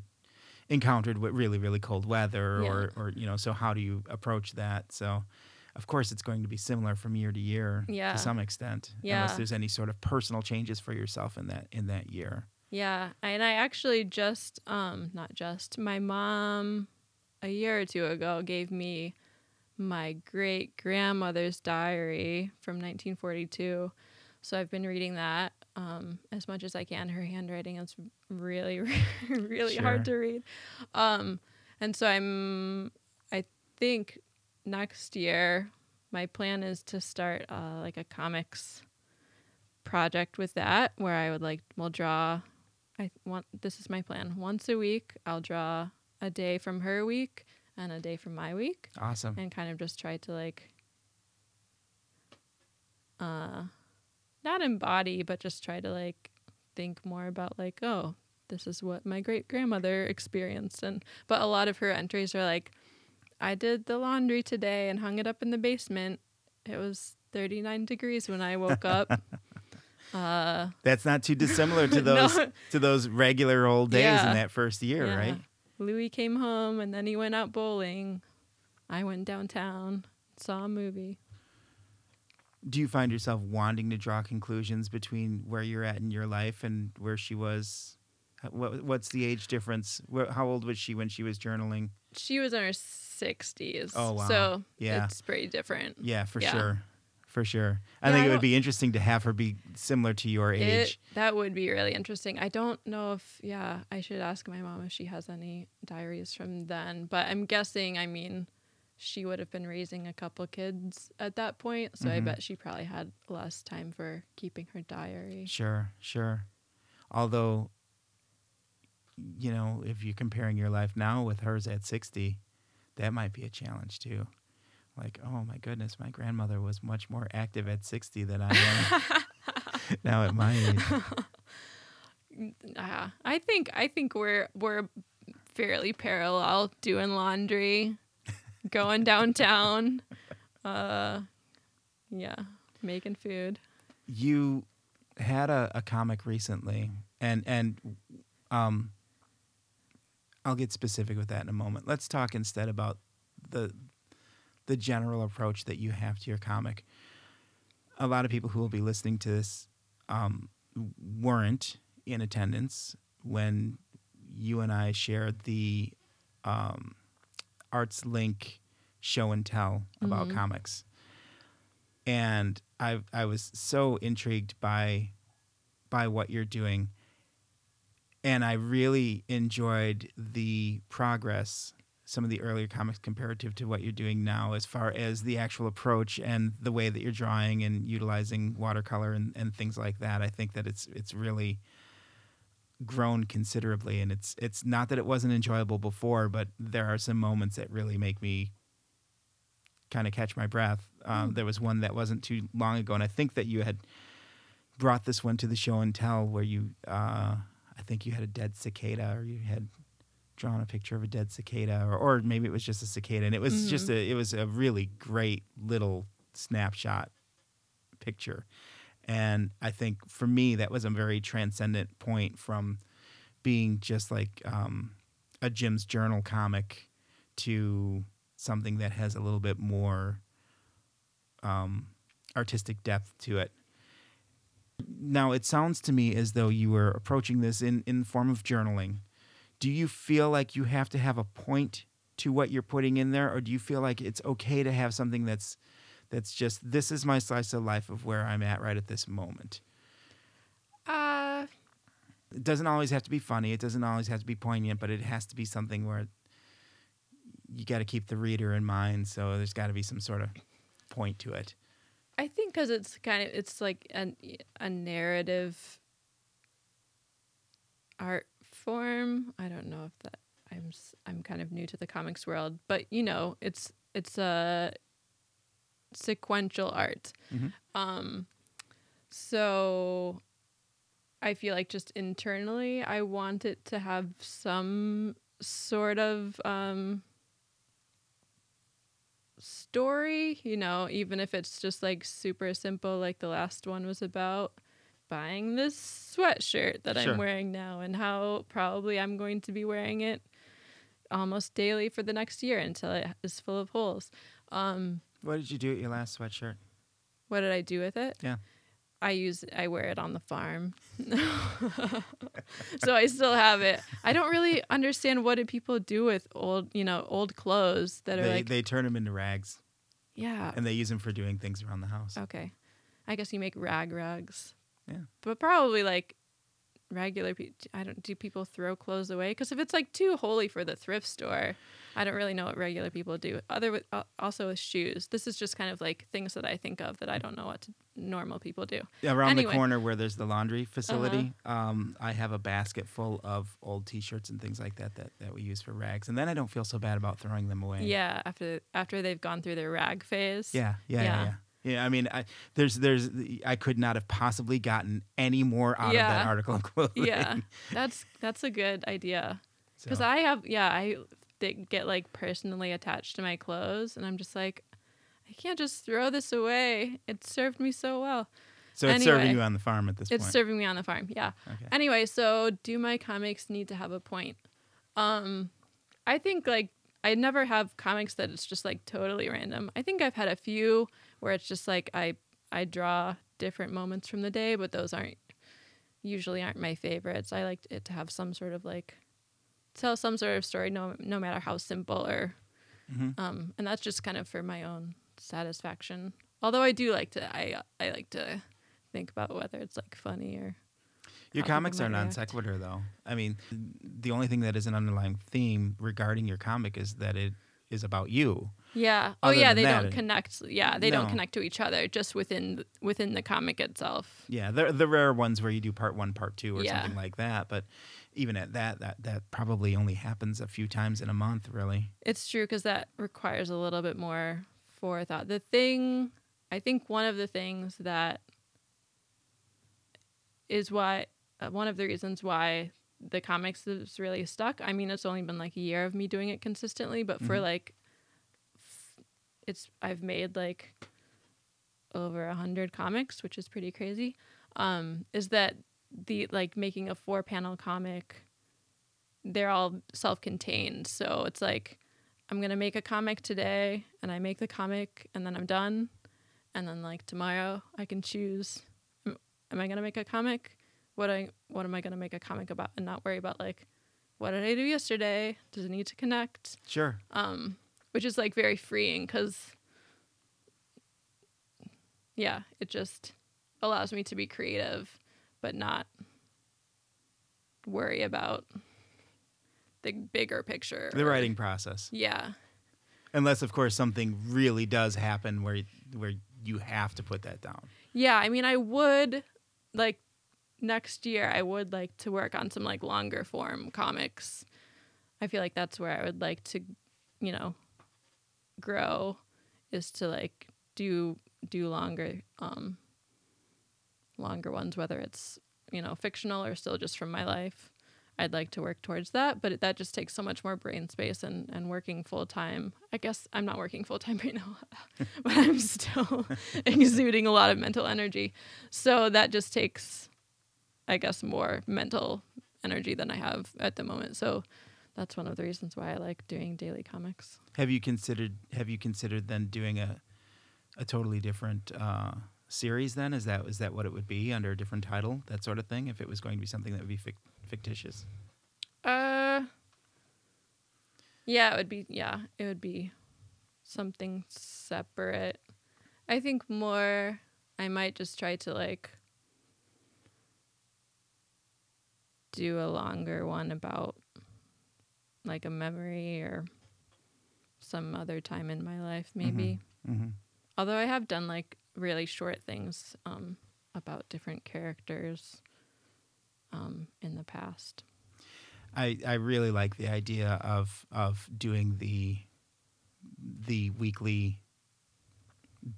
encountered with really, really cold weather, Yeah. or, or you know, so how do you approach that? So, of course, it's going to be similar from year to year Yeah. to some extent, Yeah. unless there's any sort of personal changes for yourself in that in that year. Yeah, and I actually just um not just my mom a year or two ago gave me my great grandmother's diary from 1942. So I've been reading that um as much as I can. Her handwriting is really really Sure. hard to read. Um and so I'm I think next year my plan is to start uh like a comics project with that where I would like will draw I want this is my plan. Once a week I'll draw a day from her week and a day from my week Awesome. and kind of just try to like uh not embody but just try to like think more about like oh this is what my great grandmother experienced and but a lot of her entries are like I did the laundry today and hung it up in the basement. It was 39 degrees when I woke up. uh That's not too dissimilar to No. those to those regular old days Yeah. in that first year, Yeah. right? Louis came home and then he went out bowling. I went downtown, saw a movie. Do you find yourself wanting to draw conclusions between where you're at in your life and where she was? What, what's the age difference? How old was she when she was journaling? She was in her 60s. Oh, wow. So Yeah. it's pretty different. Yeah, for Yeah. sure, for sure. I Yeah, think I it would be interesting to have her be similar to your It, age. that would be really interesting. I don't know if, yeah, I should ask my mom if she has any diaries from then. But I'm guessing, I mean, she would have been raising a couple kids at that point. So I Mhm. bet she probably had less time for keeping her diary. Sure, sure. Although, you know, if you're comparing your life now with hers at 60, that might be a challenge too. Like, oh my goodness, my grandmother was much more active at 60 than I am now at my age. Uh, I think I think we're we're fairly parallel doing laundry, going downtown, uh, yeah, making food. You had a, a comic recently, and and um, I'll get specific with that in a moment. Let's talk instead about the the general approach that you have to your comic. A lot of people who will be listening to this um, weren't in attendance when you and I shared the um, Arts Link show and tell about Mhm. comics, and I I was so intrigued by by what you're doing, and I really enjoyed the progress some of the earlier comics comparative to what you're doing now as far as the actual approach and the way that you're drawing and utilizing watercolor and, and things like that. I think that it's it's really grown considerably and it's it's not that it wasn't enjoyable before, but there are some moments that really make me kind of catch my breath. Um, there was one that wasn't too long ago, and I think that you had brought this one to the show and tell where you uh, I think you had a dead cicada or you had drawn a picture of a dead cicada or, or maybe it was just a cicada and it was just a it was a really great little snapshot picture. And i think for me that was a very transcendent point from being just like um, a jim's journal comic to something that has a little bit more um, artistic depth to it. Now it sounds to me as though you were approaching this in in form of journaling do you feel like you have to have a point to what you're putting in there or do you feel like it's okay to have something that's that's just this is my slice of life of where I'm at right at this moment. Uh, It doesn't always have to be funny, it doesn't always have to be poignant, but it has to be something where you got to keep the reader in mind, so there's got to be some sort of point to it. I think because it's kind of it's like an, a narrative art form. I don't know if that I'm I'm kind of new to the comics world, but you know, it's it's a sequential art. Mhm. Um, so I feel like just internally, I want it to have some sort of um, story, you know, even if it's just like super simple, like the last one was about buying this sweatshirt that Sure. I'm wearing now and how probably I'm going to be wearing it almost daily for the next year until it is full of holes. Um, What did you do with your last sweatshirt? what did I do with it? Yeah. I use I wear it on the farm. so I still have it. I don't really understand what do people do with old, you know, old clothes that are They like they turn them into rags yeah. and they use them for doing things around the house. Okay. I guess you make rag rugs. Yeah. But probably like regular people I don't do people throw clothes away cuz if it's like too holy for the thrift store, I don't really know what regular people do. Other with, uh, also with shoes. This is just kind of like things that I think of that I don't know what to, normal people do. Around Anyway. Uh-huh. the corner where there's the laundry facility, um, I have a basket full of old T-shirts and things like that, that that we use for rags, and then I don't feel so bad about throwing them away. Yeah, after after they've gone through their rag phase. yeah, yeah, yeah. Yeah. yeah. Yeah, I mean, I, there's, there's, I could not have possibly gotten any more out of that article of clothing. Yeah. That's that's a good idea. Because So, I have, yeah, I get like personally attached to my clothes, and I'm just like, I can't just throw this away. It served me so well. so it's serving you on the farm at this It's point. It's serving me on the farm. Yeah. okay. Anyway, so do my comics need to have a point? Um, I think like I never have comics that it's just like totally random. I think I've had a few where it's just like I I draw different moments from the day, but those aren't usually aren't my favorites. I like it to have some sort of like tell some sort of story, no no matter how simple or Mhm. um, and that's just kind of for my own satisfaction. Although I do like to I I like to think about whether it's like funny or Your comics are non sequitur, though. I mean, the only thing that is an underlying theme regarding your comic is that it is about you. Yeah. Oh yeah, they that, don't connect. Yeah, they No. don't connect to each other just within within the comic itself. Yeah, the the rare ones where you do part one, part two, or Yeah. something like that. But even at that, that that probably only happens a few times in a month, really. It's true because that requires a little bit more forethought. The thing, I think, one of the things that is why uh, one of the reasons why the comics is really stuck. I mean, it's only been like a year of me doing it consistently, but for Mhm. like, f- it's I've made like over a hundred comics, which is pretty crazy. Um, is that the like making a four panel comic? They're all self contained, so it's like I'm gonna make a comic today, and I make the comic, and then I'm done, and then like tomorrow I can choose. Am I gonna make a comic? What I what am I gonna make a comic about, and not worry about like, what did I do yesterday? Does it need to connect? Sure. Um, which is like very freeing because, yeah, it just allows me to be creative, but not worry about the bigger picture. The or- writing process, Yeah. unless of course something really does happen where where you have to put that down. Yeah, I mean, I would like next year. I would like to work on some like longer form comics. I feel like that's where I would like to, you know, grow, is to like do do longer, um, longer ones, whether it's you know fictional or still just from my life. I'd like to work towards that, but that just takes so much more brain space and, and working full time. I guess I'm not working full time right now, but I'm still exuding a lot of mental energy. So that just takes, I guess, more mental energy than I have at the moment. So that's one of the reasons why I like doing daily comics. Have you considered Have you considered then doing a a totally different uh, series? Then is that is that what it would be under a different title, that sort of thing? If it was going to be something that would be fic- fictitious. Uh, yeah, it would be, yeah, it would be something separate. I think more, I might just try to like do a longer one about like a memory or some other time in my life, maybe. Mm-hmm. Although I have done like really short things um, about different characters um, in the past. I, I really like the idea of of doing the the weekly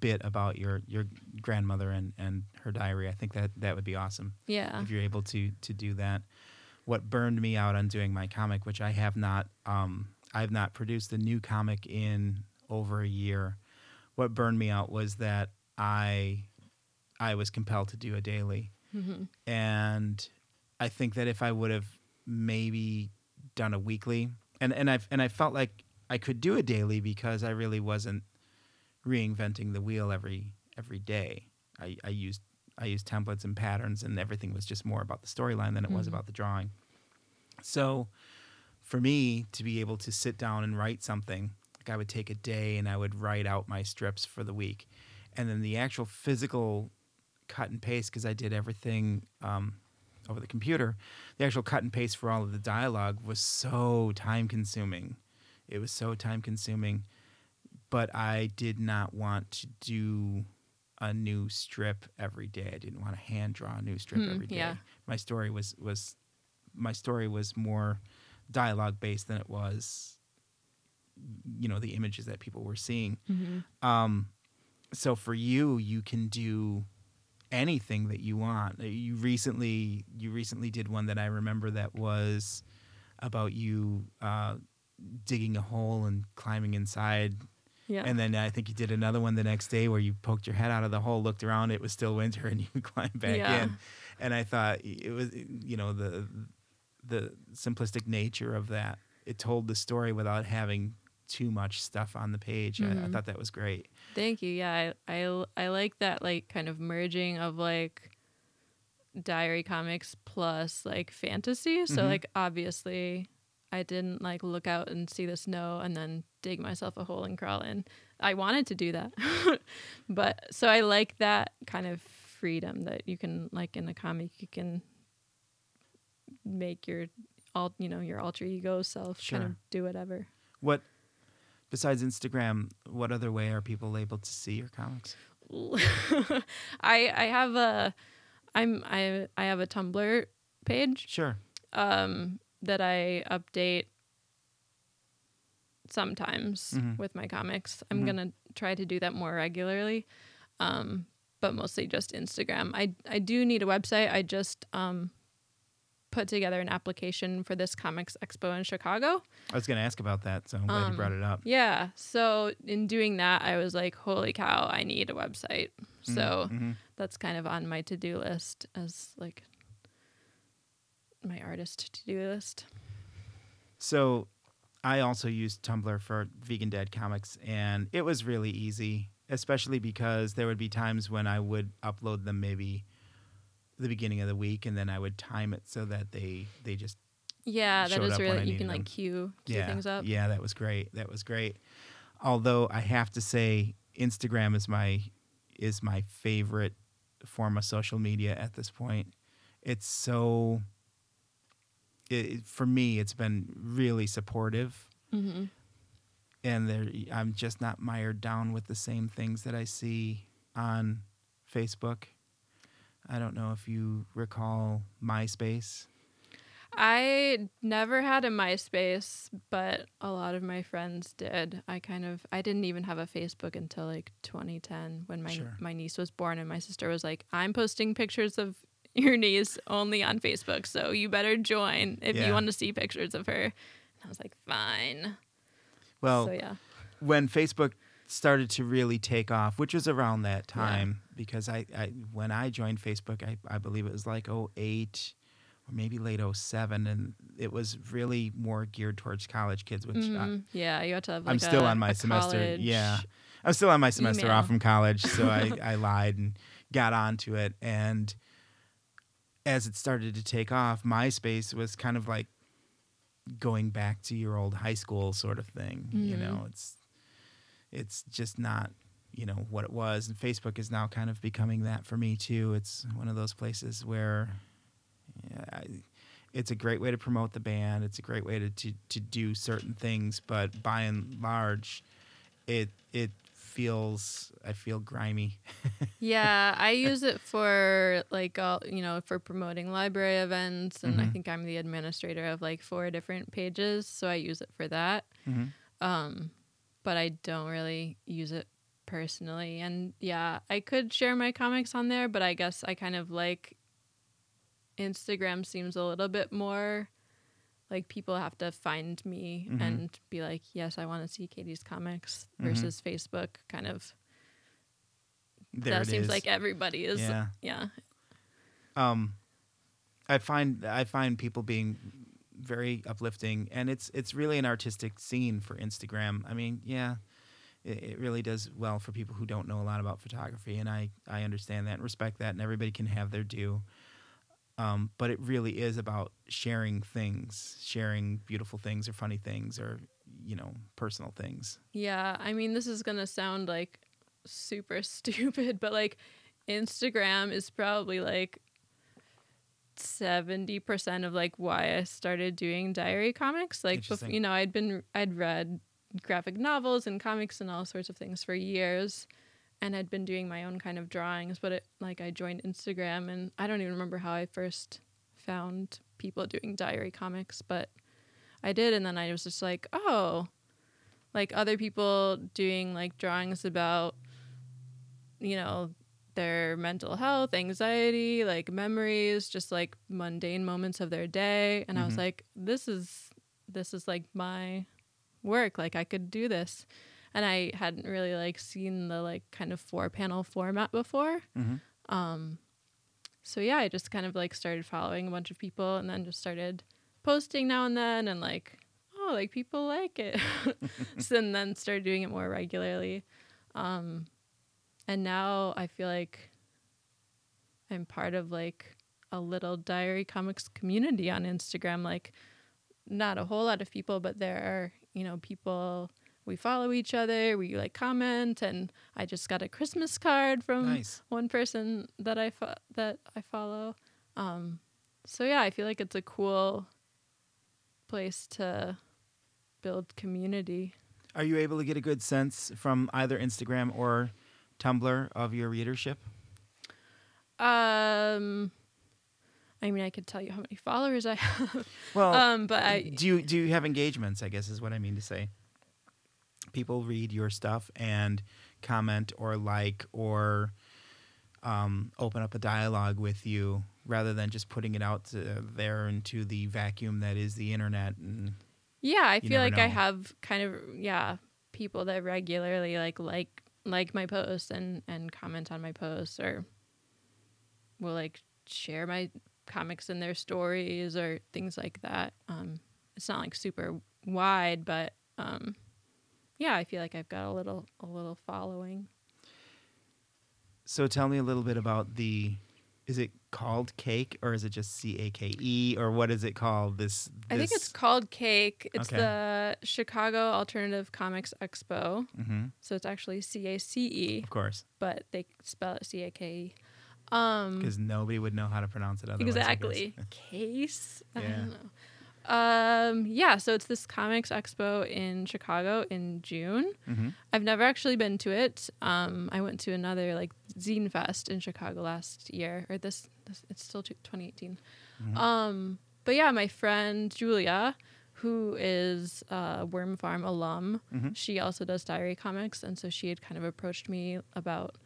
bit about your your grandmother and and her diary. I think that that would be awesome Yeah. if you're able to to do that. What burned me out on doing my comic, which I have not, um, I've not produced a new comic in over a year. What burned me out was that I, I was compelled to do a daily, hmm and I think that if I would have maybe done a weekly, and and I and I felt like I could do a daily because I really wasn't reinventing the wheel every every day. I, I used I used templates and patterns, and everything was just more about the storyline than it was Mhm. about the drawing. So, for me to be able to sit down and write something, like I would take a day and I would write out my strips for the week, and then the actual physical cut and paste because I did everything um, over the computer. The actual cut and paste for all of the dialogue was so time consuming. It was so time consuming, but I did not want to do a new strip every day. I didn't want to hand draw a new strip Hmm, every day. yeah. My story was was my story was more dialogue based than it was you know the images that people were seeing. hmm Um, so for you, you can do anything that you want. Uh, You recently you recently did one that I remember that was about you uh, digging a hole and climbing inside. Yeah. And then I think you did another one the next day where you poked your head out of the hole, looked around, it was still winter, and you climbed back Yeah. in. And I thought it was you know the the simplistic nature of that. It told the story without having too much stuff on the page. I, I Mhm. thought that was great. Thank you. Yeah, I, I I like that like kind of merging of like diary comics plus like fantasy. So Mhm. like obviously I didn't like look out and see the snow and then dig myself a hole and crawl in. I wanted to do that. but so I like that kind of freedom that you can like in a comic you can make your all you know your alter ego self kind of do whatever. What besides Instagram? What other way are people able to see your comics? I I have a I'm I I have a Tumblr page Sure. um that I update sometimes Mhm. with my comics. I'm Mhm. going to try to do that more regularly. Um but mostly just Instagram. I I do need a website. I just um put together an application for this comics expo in Chicago. I was going to ask about that, so I'm glad Um, you brought it up. Yeah. So in doing that, I was like, holy cow, I need a website. So Mhm. that's kind of on my to do list as like my artist to do list. So I also used Tumblr for Vegan Dead Comics, and it was really easy, especially because there would be times when I would upload them maybe the beginning of the week, and then I would time it so that they they just Yeah, that Showed is up when I really you can like them. queue queue yeah things up. yeah that was great that was great. Although I have to say Instagram is my is my favorite form of social media at this point. It's so it, for me it's been really supportive hmm and there I'm just not mired down with the same things that I see on Facebook. I don't know if you recall MySpace. I never had a MySpace, but a lot of my friends did. I kind of I didn't even have a Facebook until like 2010 when my Sure. my niece was born and my sister was like, "I'm posting pictures of your niece only on Facebook, so you better join if Yeah. you want to see pictures of her." And I was like, "Fine." Well, so yeah. when Facebook started to really take off, which was around that time, because I, I when I joined Facebook, I, I believe it was like 08 or maybe late 07, and it was really more geared towards college kids, which I, Mhm. yeah, you have to have like I'm still on my semester. Yeah. I'm still on my semester Email. off from college, so I, I lied and got onto it. And as it started to take off, MySpace was kind of like going back to your old high school sort of thing. You Mhm. know, it's it's just not you know what it was, and Facebook is now kind of becoming that for me too. It's one of those places where yeah, I, it's a great way to promote the band. It's a great way to, to, to do certain things, but by and large, it it feels I feel grimy. Yeah, I use it for like all you know for promoting library events, and I Mhm. think I'm the administrator of like four different pages, so I use it for that. Mhm. Um, but I don't really use it personally. And yeah, I could share my comics on there, but I guess I kind of like Instagram seems a little bit more like people have to find me Mhm. and be like, yes, I want to see Katie's comics Mhm. versus Facebook kind of There that seems is. like everybody is yeah. yeah. um i find i find people being very uplifting and it's it's really an artistic scene for instagram i mean yeah it, it really does well for people who don't know a lot about photography and i i understand that and respect that and everybody can have their due um, but it really is about sharing things sharing beautiful things or funny things or you know personal things Yeah, I mean, this is going to sound like super stupid, but like Instagram is probably like 70% of like why I started doing diary comics. Like, you know, I'd been, I'd read graphic novels and comics and all sorts of things for years. And I'd been doing my own kind of drawings, but it, like I joined Instagram and I don't even remember how I first found people doing diary comics, but I did. And then I was just like, oh, like other people doing like drawings about you know their mental health anxiety like memories just like mundane moments of their day and i was Mhm. like this is this is like my work like i could do this and i hadn't really like seen the like kind of four panel format before. Mm-hmm. um so yeah i just kind of like started following a bunch of people and then just started posting now and then and like oh like people like it. So and then started doing it more regularly. Um and now i feel like i'm part of like a little diary comics community on instagram. Like not a whole lot of people but there are you know people we follow each other we like comment and i just got a christmas card from nice one person that I fo- that I follow. Um, so yeah, I feel like it's a cool place to build community. are you able to get a good sense from either instagram or tumblr of your readership Um, I mean, I could tell you how many followers I have. well um, but I do you do you have engagements? I guess is what I mean to say. People read your stuff and comment or like or um, open up a dialogue with you rather than just putting it out to, there into the vacuum that is the internet. And yeah, I feel like I have kind of yeah people that regularly like like like my posts and and comment on my posts or will like share my comics in their stories or things like that. Um, it's not like super wide, but um, yeah, I feel like I've got a little a little following. so, tell me a little bit about the. Is it called Cake or is it just C A K E or what is it called? This, I think it's called Cake. It's Okay. the Chicago Alternative Comics Expo. Mhm, So it's actually C A C E, of course, but they spell it C A K E. Um, because nobody would know how to pronounce it otherwise. Exactly. Case. I Yeah. don't know. Um, yeah, so it's this comics expo in Chicago in June. Mhm. I've never actually been to it. Um, I went to another like Zine Fest in Chicago last year, or this. this it's still t- 2018. Mhm. Um, but yeah, my friend Julia, who is a Wormfarm alum, Mhm. she also does diary comics, and so she had kind of approached me about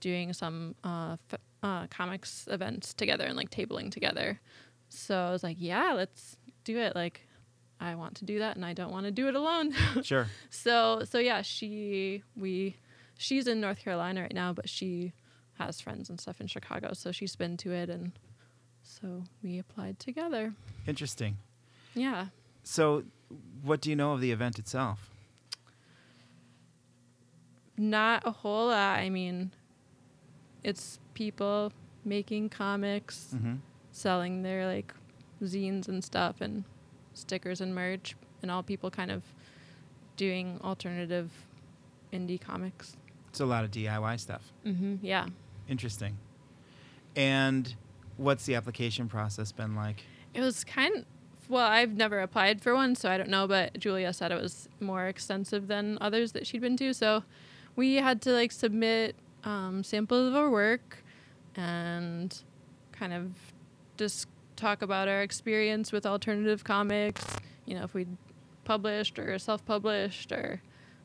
doing some uh, f- uh, comics events together and like tabling together. So I was like, yeah, let's do it. Like, I want to do that, and I don't want to do it alone. Sure. so so yeah, she we she's in North Carolina right now, but she has friends and stuff in Chicago, so she's been to it, and so we applied together. Interesting. Yeah. So, what do you know of the event itself? Not a whole lot. I mean, it's people making comics, Mm-hmm. selling their like zines and stuff, and stickers and merch, and all people kind of doing alternative indie comics. It's a lot of DIY stuff. Mm-hmm, Yeah. Interesting. And what's the application process been like? It was kind of, well, I've never applied for one, so I don't know, but Julia said it was more extensive than others that she'd been to. So we had to like submit um, samples of our work and kind of just talk about our experience with alternative comics, you know, if we'd published or self published or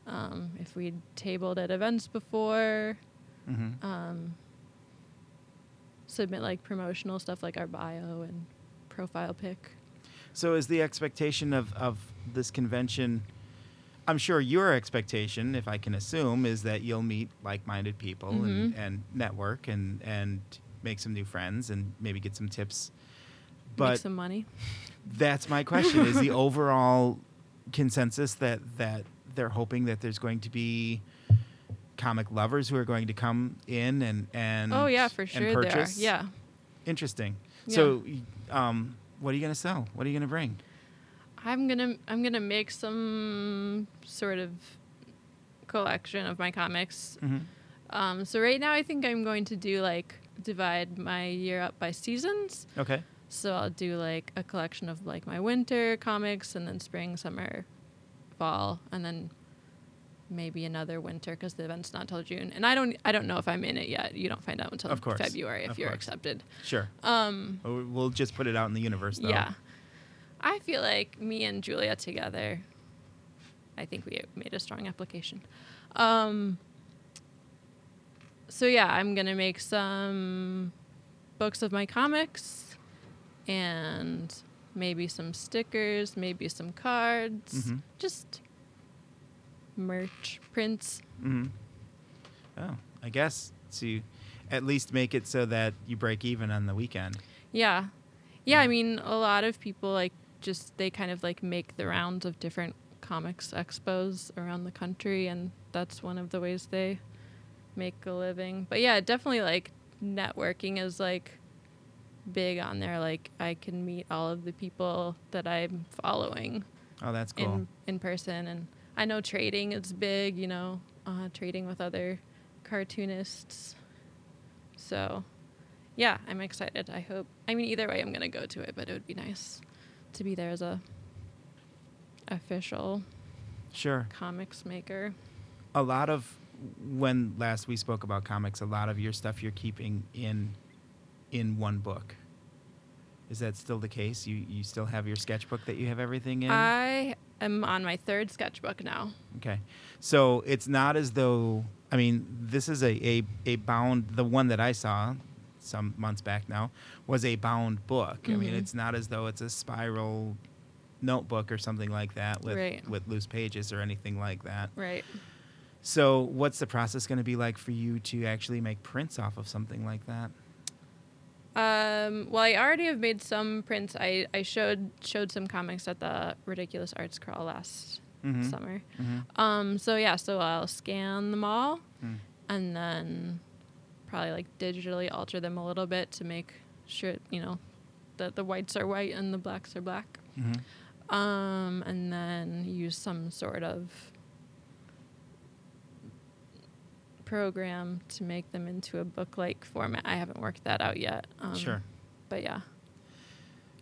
um, if we'd tabled at events before, Mm-hmm. um, submit like promotional stuff like our bio and profile pic. So is the expectation of, of this convention I'm sure your expectation, if I can assume, is that you'll meet like minded people and, Mhm. and network and, and make some new friends and maybe get some tips. Make But some money. that's my question is the overall consensus that, that they're hoping that there's going to be comic lovers who are going to come in and, and Oh yeah, for and sure there are. purchase? Yeah. Interesting. Yeah. So um, what are you going to sell? What are you going to bring? I'm gonna I'm gonna make some sort of collection of my comics. Mm-hmm. Um, so right now I think I'm going to do like divide my year up by seasons. Okay. So I'll do like a collection of like my winter comics and then spring, summer, fall, and then maybe another winter because the event's not till June. And I don't I don't know if I'm in it yet. You don't find out until. February if Of you're course. accepted. Sure. Um, We'll we'll just put it out in the universe, though. yeah. I feel like me and Julia together, I think we made a strong application. Um, so yeah, I'm gonna make some books of my comics and maybe some stickers, maybe some cards, Mhm. just merch, prints. hmm Oh, I guess to at least make it so that you break even on the weekend. Yeah. Yeah, I mean, a lot of people like just they kind of like make the rounds of different comics expos around the country and that's one of the ways they make a living. But yeah, definitely like networking is like big on there like I can meet all of the people that I'm following Oh, that's cool. in in person and I know trading is big, you know, uh, trading with other cartoonists. So, yeah, I'm excited. I hope. I mean, either way, I'm gonna go to it, but it would be nice to be there as a official sure. comics maker. A lot of when last we spoke about comics, a lot of your stuff you're keeping in in one book. Is that still the case? You you still have your sketchbook that you have everything in? I am on my third sketchbook now. Okay. So it's not as though I mean, this is a, a, a bound the one that I saw some months back now was a bound book. I mean, Mhm. it's not as though it's a spiral notebook or something like that with Right. with loose pages or anything like that. Right. So, what's the process going to be like for you to actually make prints off of something like that? Um, well, I already have made some prints. I, I showed showed some comics at the Ridiculous Arts Crawl last Mhm. summer. Mhm. Um, so yeah, so I'll scan them all Mm. and then probably like digitally alter them a little bit to make sure you know that the whites are white and the blacks are black. Mhm. Um, and then use some sort of program to make them into a book-like format. I haven't worked that out yet. Um, Sure. But yeah.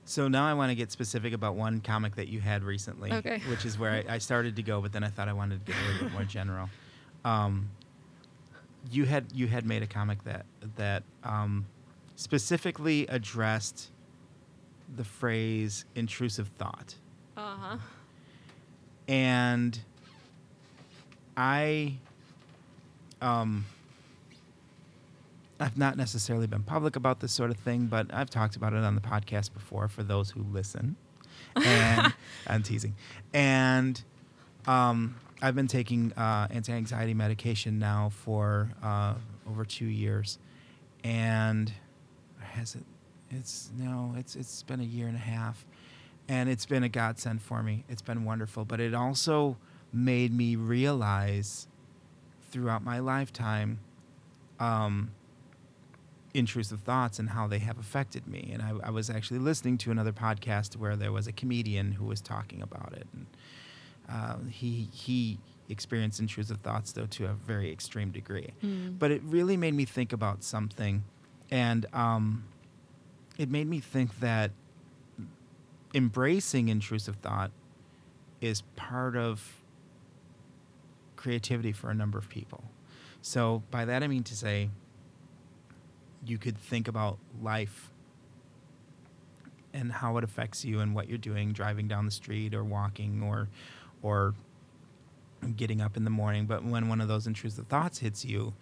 So now I want to get specific about one comic that you had recently, Okay. which is where I, I started to go, but then I thought I wanted to get a little bit more general. Um, you had you had made a comic that that um, specifically addressed the phrase intrusive thought, Uh huh. and I um, I've not necessarily been public about this sort of thing, but I've talked about it on the podcast before for those who listen. And I'm teasing. And um, I've been taking uh, anti-anxiety medication now for uh, over two years, and has it? It's no, it's it's been a year and a half, and it's been a godsend for me. It's been wonderful, but it also made me realize throughout my lifetime um, intrusive thoughts and how they have affected me. And I, I was actually listening to another podcast where there was a comedian who was talking about it, and uh, he he experienced intrusive thoughts though to a very extreme degree. Mm. But it really made me think about something, and um, it made me think that embracing intrusive thought is part of creativity for a number of people. So, by that I mean to say, you could think about life and how it affects you and what you're doing driving down the street or walking or or getting up in the morning. But when one of those intrusive thoughts hits you,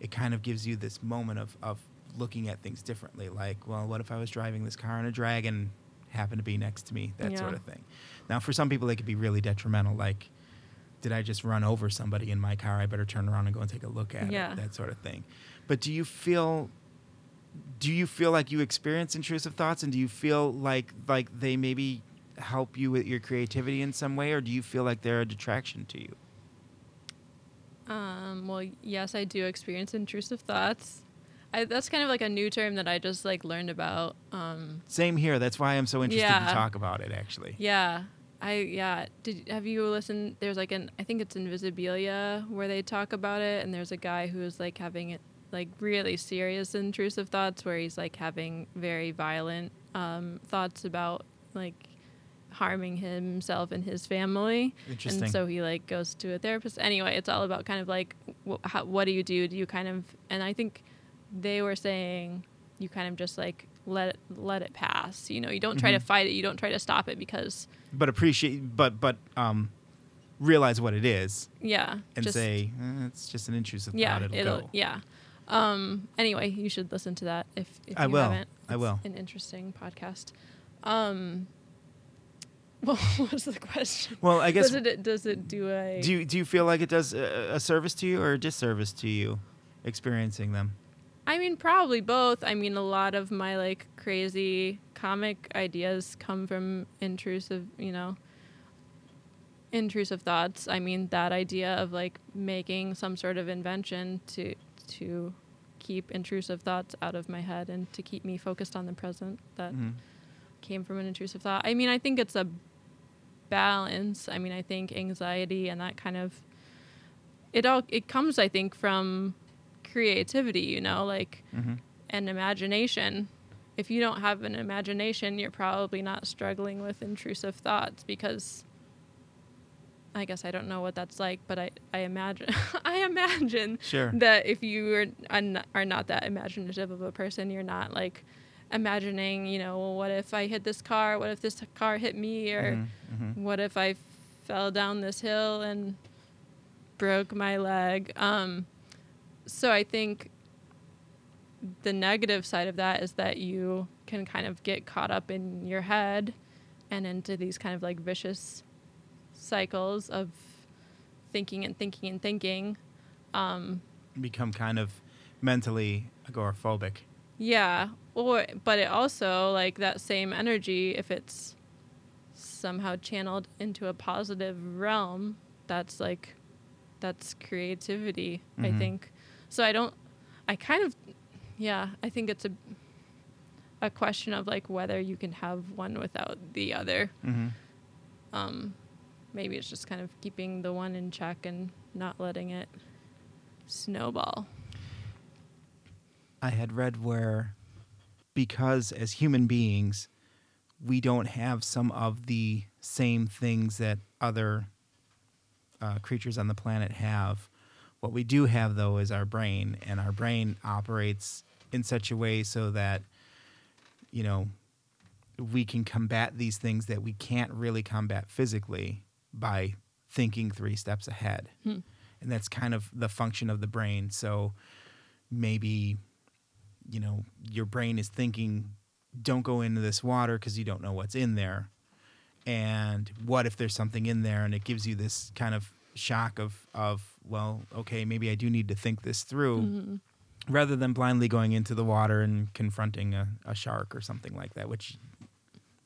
it kind of gives you this moment of, of looking at things differently. Like, well, what if I was driving this car and a dragon happened to be next to me? That sort of thing. Now, for some people, it could be really detrimental. Like, did I just run over somebody in my car? I better turn around and go and take a look at Yeah. it. That sort of thing. But do you feel do you feel like you experience intrusive thoughts and do you feel like like they maybe help you with your creativity in some way or do you feel like they're a detraction to you Um, well, yes, I do experience intrusive thoughts. I, that's kind of like a new term that I just like learned about. Um, same here that's why i'm so interested Yeah. to talk about it actually yeah, I yeah. Did have you listened? There's like an I think it's Invisibilia where they talk about it, and there's a guy who's like having it like really serious intrusive thoughts where he's like having very violent um, thoughts about like harming himself and his family. interesting And so he like goes to a therapist. Anyway, it's all about kind of like wh- how, what do you do? Do you kind of and I think they were saying you kind of just like let it, let it pass. You know, you don't try to Mhm. fight it. You don't try to stop it because but appreciate but but um realize what it is yeah, and just, say eh, it's just an intrusive yeah, thought it'll, go yeah. Um. Anyway, you should listen to that if, if I you will. haven't. I It's will. An interesting podcast. Um. What was the question? well i guess does it does it do a do you, do you feel like it does a, a service to you or a disservice to you experiencing them I mean, probably both. I mean, a lot of my like crazy comic ideas come from intrusive, you know, intrusive thoughts. I mean, that idea of like making some sort of invention to to keep intrusive thoughts out of my head and to keep me focused on the present that Mhm. came from an intrusive thought. I mean, I think it's a balance. I mean, I think anxiety and that kind of it all it comes I think from creativity, you know, like Mhm. and imagination. If you don't have an imagination, you're probably not struggling with intrusive thoughts because I guess I don't know what that's like, but I, I imagine I imagine Sure. that if you are, are not- that imaginative of a person, you're not like imagining, you know, well, what if I hit this car? What if this car hit me? Or Mhm, mhm. what if I fell down this hill and broke my leg? Um, so I think the negative side of that is that you can kind of get caught up in your head and into these kind of like vicious cycles of thinking and thinking and thinking. Um, become kind of mentally agoraphobic. Yeah, or but it also like that same energy if it's somehow channeled into a positive realm, that's like that's creativity, I Mhm. think. So I don't I kind of yeah, I think it's a a question of like whether you can have one without the other. Mm-hmm. Um maybe it's just kind of keeping the one in check and not letting it snowball. I had read where because as human beings, we don't have some of the same things that other uh, creatures on the planet have. What we do have, though, is our brain, and our brain operates in such a way so that, you know, we can combat these things that we can't really combat physically by thinking three steps ahead. Hmm. And that's kind of the function of the brain. So maybe you know your brain is thinking don't go into this water because you don't know what's in there and what if there's something in there and it gives you this kind of shock of of well okay maybe i do need to think this through Mhm. rather than blindly going into the water and confronting a, a shark or something like that which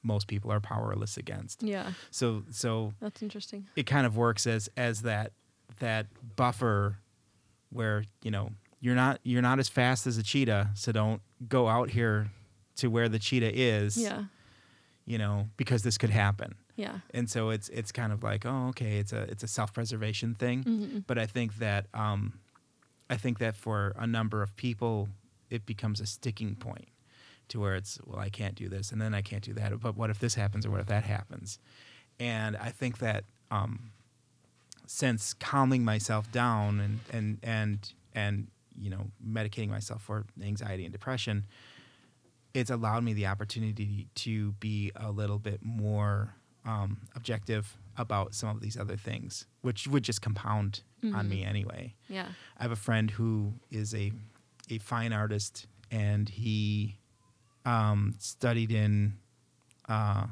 most people are powerless against Yeah, so so that's interesting. it kind of works as as that that buffer where you know you're not you're not as fast as a cheetah so don't go out here to where the cheetah is Yeah. you know because this could happen Yeah. and so it's it's kind of like oh okay it's a it's a self-preservation thing. Hmm but i think that um i think that for a number of people it becomes a sticking point to where it's well i can't do this and then i can't do that but what if this happens or what if that happens? And i think that um since calming myself down and and and and you know medicating myself for anxiety and depression it's allowed me the opportunity to be a little bit more um, objective about some of these other things, which would just compound on Mhm. me anyway. Yeah. I have a friend who is a a fine artist, and he um, studied in uh,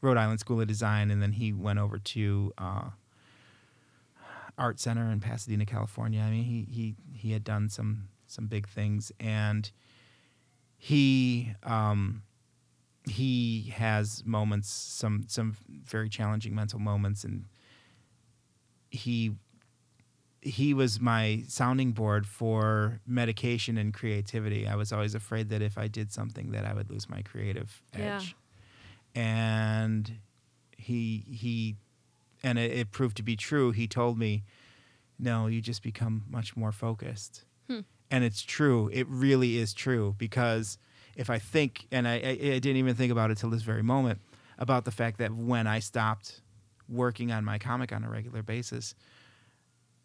Rhode Island School of Design, and then he went over to uh, Art Center in Pasadena, California. I mean, he he he had done some some big things, and he um, he has moments, some some very challenging mental moments, and he he was my sounding board for medication and creativity. I was always afraid that if I did something that I would lose my creative Yeah. edge. And he he and it, it proved to be true. He told me, "No, you just become much more focused." Hmm. And it's true. It really is true because if I think and I, I I didn't even think about it till this very moment about the fact that when I stopped working on my comic on a regular basis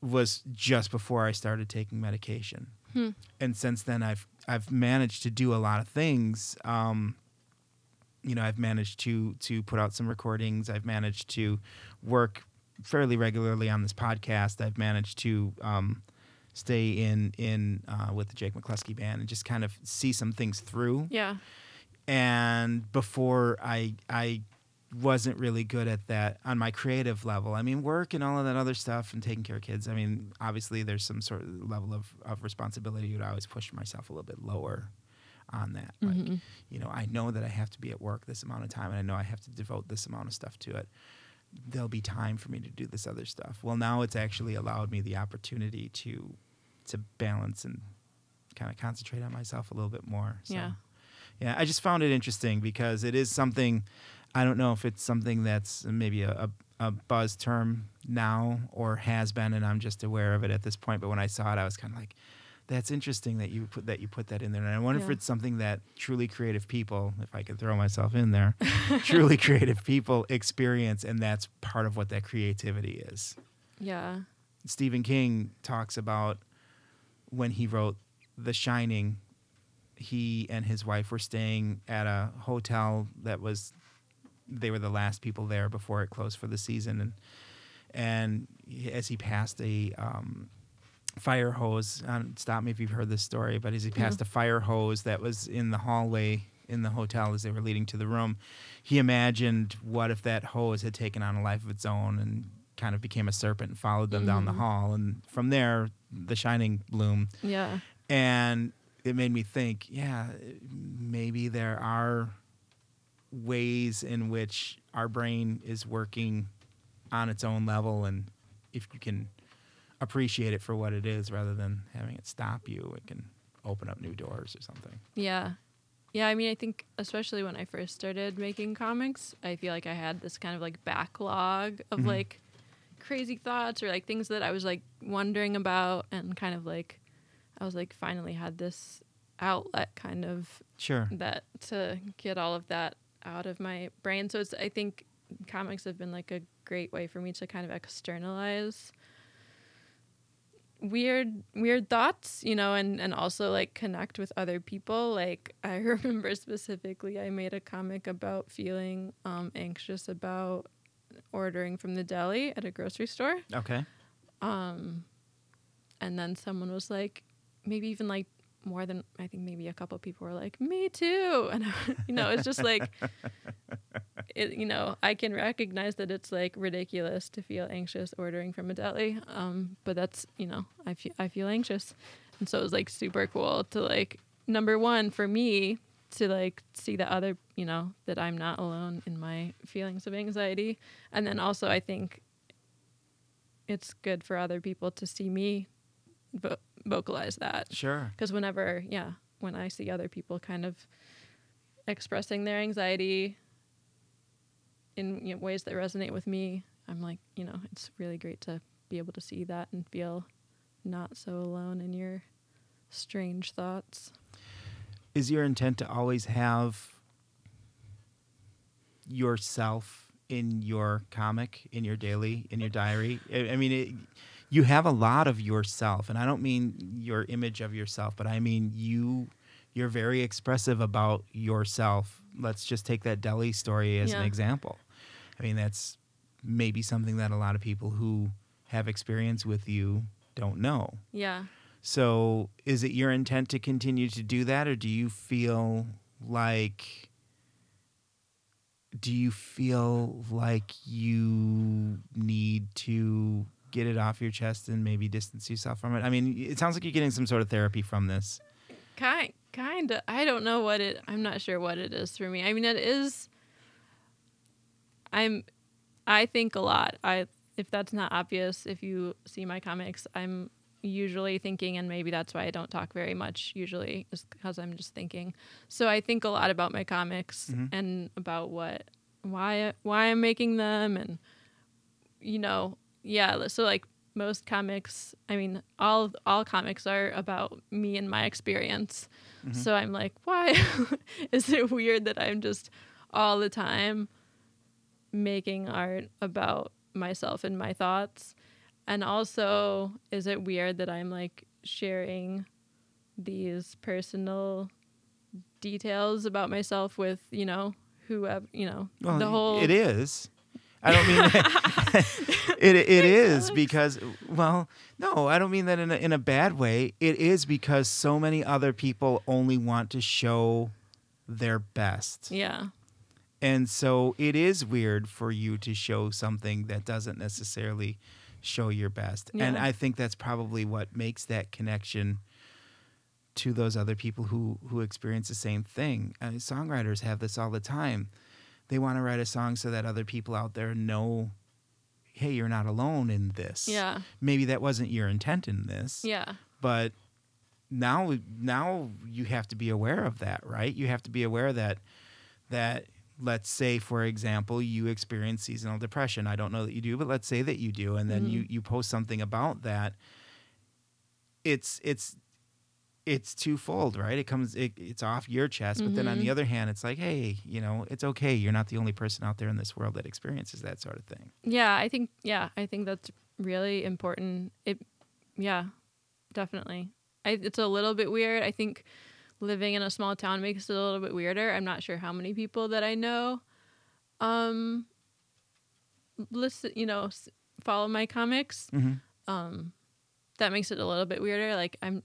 was just before I started taking medication. Hmm. And since then I've I've managed to do a lot of things. Um, you know, I've managed to to put out some recordings. I've managed to work fairly regularly on this podcast. I've managed to um, stay in in uh, with the Jake McCluskey band and just kind of see some things through Yeah. and before I I wasn't really good at that on my creative level. I mean, work and all of that other stuff and taking care of kids. I mean, obviously there's some sort of level of, of responsibility. You'd always push myself a little bit lower on that. Like, Mhm. you know, I know that I have to be at work this amount of time and I know I have to devote this amount of stuff to it. There'll be time for me to do this other stuff. Well, now it's actually allowed me the opportunity to to balance and kind of concentrate on myself a little bit more. So. Yeah. Yeah, I just found it interesting because it is something. I don't know if it's something that's maybe a, a, a buzz term now or has been, and I'm just aware of it at this point. But when I saw it, I was kind of like, "That's interesting that you put that you put that in there." And I wonder if it's something that truly creative people, if I could throw myself in there, truly creative people experience, and that's part of what that creativity is. Yeah. Stephen King talks about when he wrote The Shining, he and his wife were staying at a hotel that was they were the last people there before it closed for the season and and as he passed a um, fire hose. Um, stop me if you've heard this story but as he passed a fire hose that was in the hallway in the hotel as they were leading to the room he imagined what if that hose had taken on a life of its own and kind of became a serpent and followed them down the Mhm. hall. And from there the shining bloom Yeah. and it made me think yeah maybe there are ways in which our brain is working on its own level. And if you can appreciate it for what it is rather than having it stop you it can open up new doors or something Yeah. Yeah, I mean, I think especially when I first started making comics, I feel like I had this kind of like backlog of Mhm. like crazy thoughts or like things that I was like wondering about and kind of like I was like finally had this outlet kind of sure that to get all of that out of my brain. So it's I think comics have been like a great way for me to kind of externalize weird weird thoughts, you know, and and also like connect with other people. Like I remember specifically I made a comic about feeling um anxious about ordering from the deli at a grocery store. okay Um, and then someone was like, maybe even like more than I think maybe a couple people were like, me too. And you know, it's just like, it, you know, I can recognize that it's like ridiculous to feel anxious ordering from a deli. Um, but that's, you know, I feel, I feel anxious. And so it was like super cool to like, number one for me to like see the other, you know, that I'm not alone in my feelings of anxiety. And then also I think it's good for other people to see me vo- vocalize that. Sure. Because whenever yeah when i see other people kind of expressing their anxiety in you know, ways that resonate with me i'm like you know it's really great to be able to see that and feel not so alone in your strange thoughts. Is your intent to always have yourself in your comic, in your daily, in your diary? I, I mean, it, you have a lot of yourself, and I don't mean your image of yourself, but I mean you. You're very expressive about yourself. Let's just take that deli story as an example. I mean, that's maybe something that a lot of people who have experience with you don't know. Yeah. So, is it your intent to continue to do that, or do you feel like do you feel like you need to get it off your chest and maybe distance yourself from it? I mean, it sounds like you're getting some sort of therapy from this. Kind kind of. I don't know what it. I'm not sure what it is for me. I mean, it is. I'm. I think a lot. I if that's not obvious, if you see my comics, I'm usually thinking, and maybe that's why I don't talk very much usually, is because I'm just thinking. So I think a lot about my comics Mhm. and about what, why, why I'm making them, and you know, yeah. So like most comics, I mean, all all comics are about me and my experience. Mhm. So I'm like, why is it weird that I'm just all the time making art about myself and my thoughts? And also, is it weird that I'm like sharing these personal details about myself with, you know, whoever, you know, Well, the whole it is. I don't mean it. It is because well, no, I don't mean that in a, in a bad way. It is because so many other people only want to show their best. Yeah. And so it is weird for you to show something that doesn't necessarily show your best. Yeah. And I think that's probably what makes that connection to those other people who who experience the same thing. Uh, songwriters have this all the time. They want to write a song so that other people out there know, hey, you're not alone in this. Yeah. Maybe that wasn't your intent in this Yeah. but now now you have to be aware of that right you have to be aware that that let's say for example you experience seasonal depression i don't know that you do but let's say that you do and then you mm-hmm. you post something about that it's it's it's twofold right it comes it, it's off your chest but then on the other hand it's like hey you know it's okay you're not the only person out there in this world that experiences that sort of thing Yeah, I think yeah, I think that's really important. It yeah, definitely. I, it's a little bit weird. I think living in a small town makes it a little bit weirder. I'm not sure how many people that I know um listen, you know, follow my comics. Mhm. Um that makes it a little bit weirder. Like I'm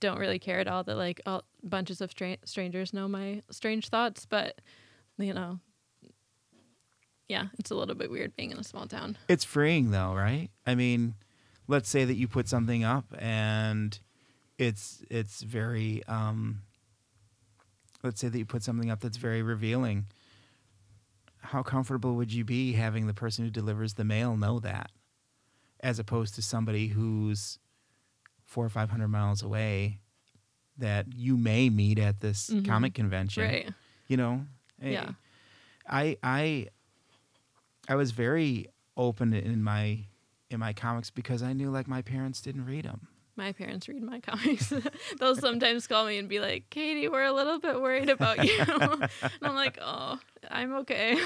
don't really care at all that like all bunches of stra- strangers know my strange thoughts, but you know, yeah, it's a little bit weird being in a small town. It's freeing though, right? I mean, let's say that you put something up and it's it's very um let's say that you put something up that's very revealing. How comfortable would you be having the person who delivers the mail know that? As opposed to somebody who's four or five hundred miles away that you may meet at this Mhm. comic convention Right. you know Yeah. i i i was very open in my in my comics because i knew like my parents didn't read them My parents read my comics. They'll sometimes call me and be like, Katie, we're a little bit worried about you. and I'm like, oh, I'm okay.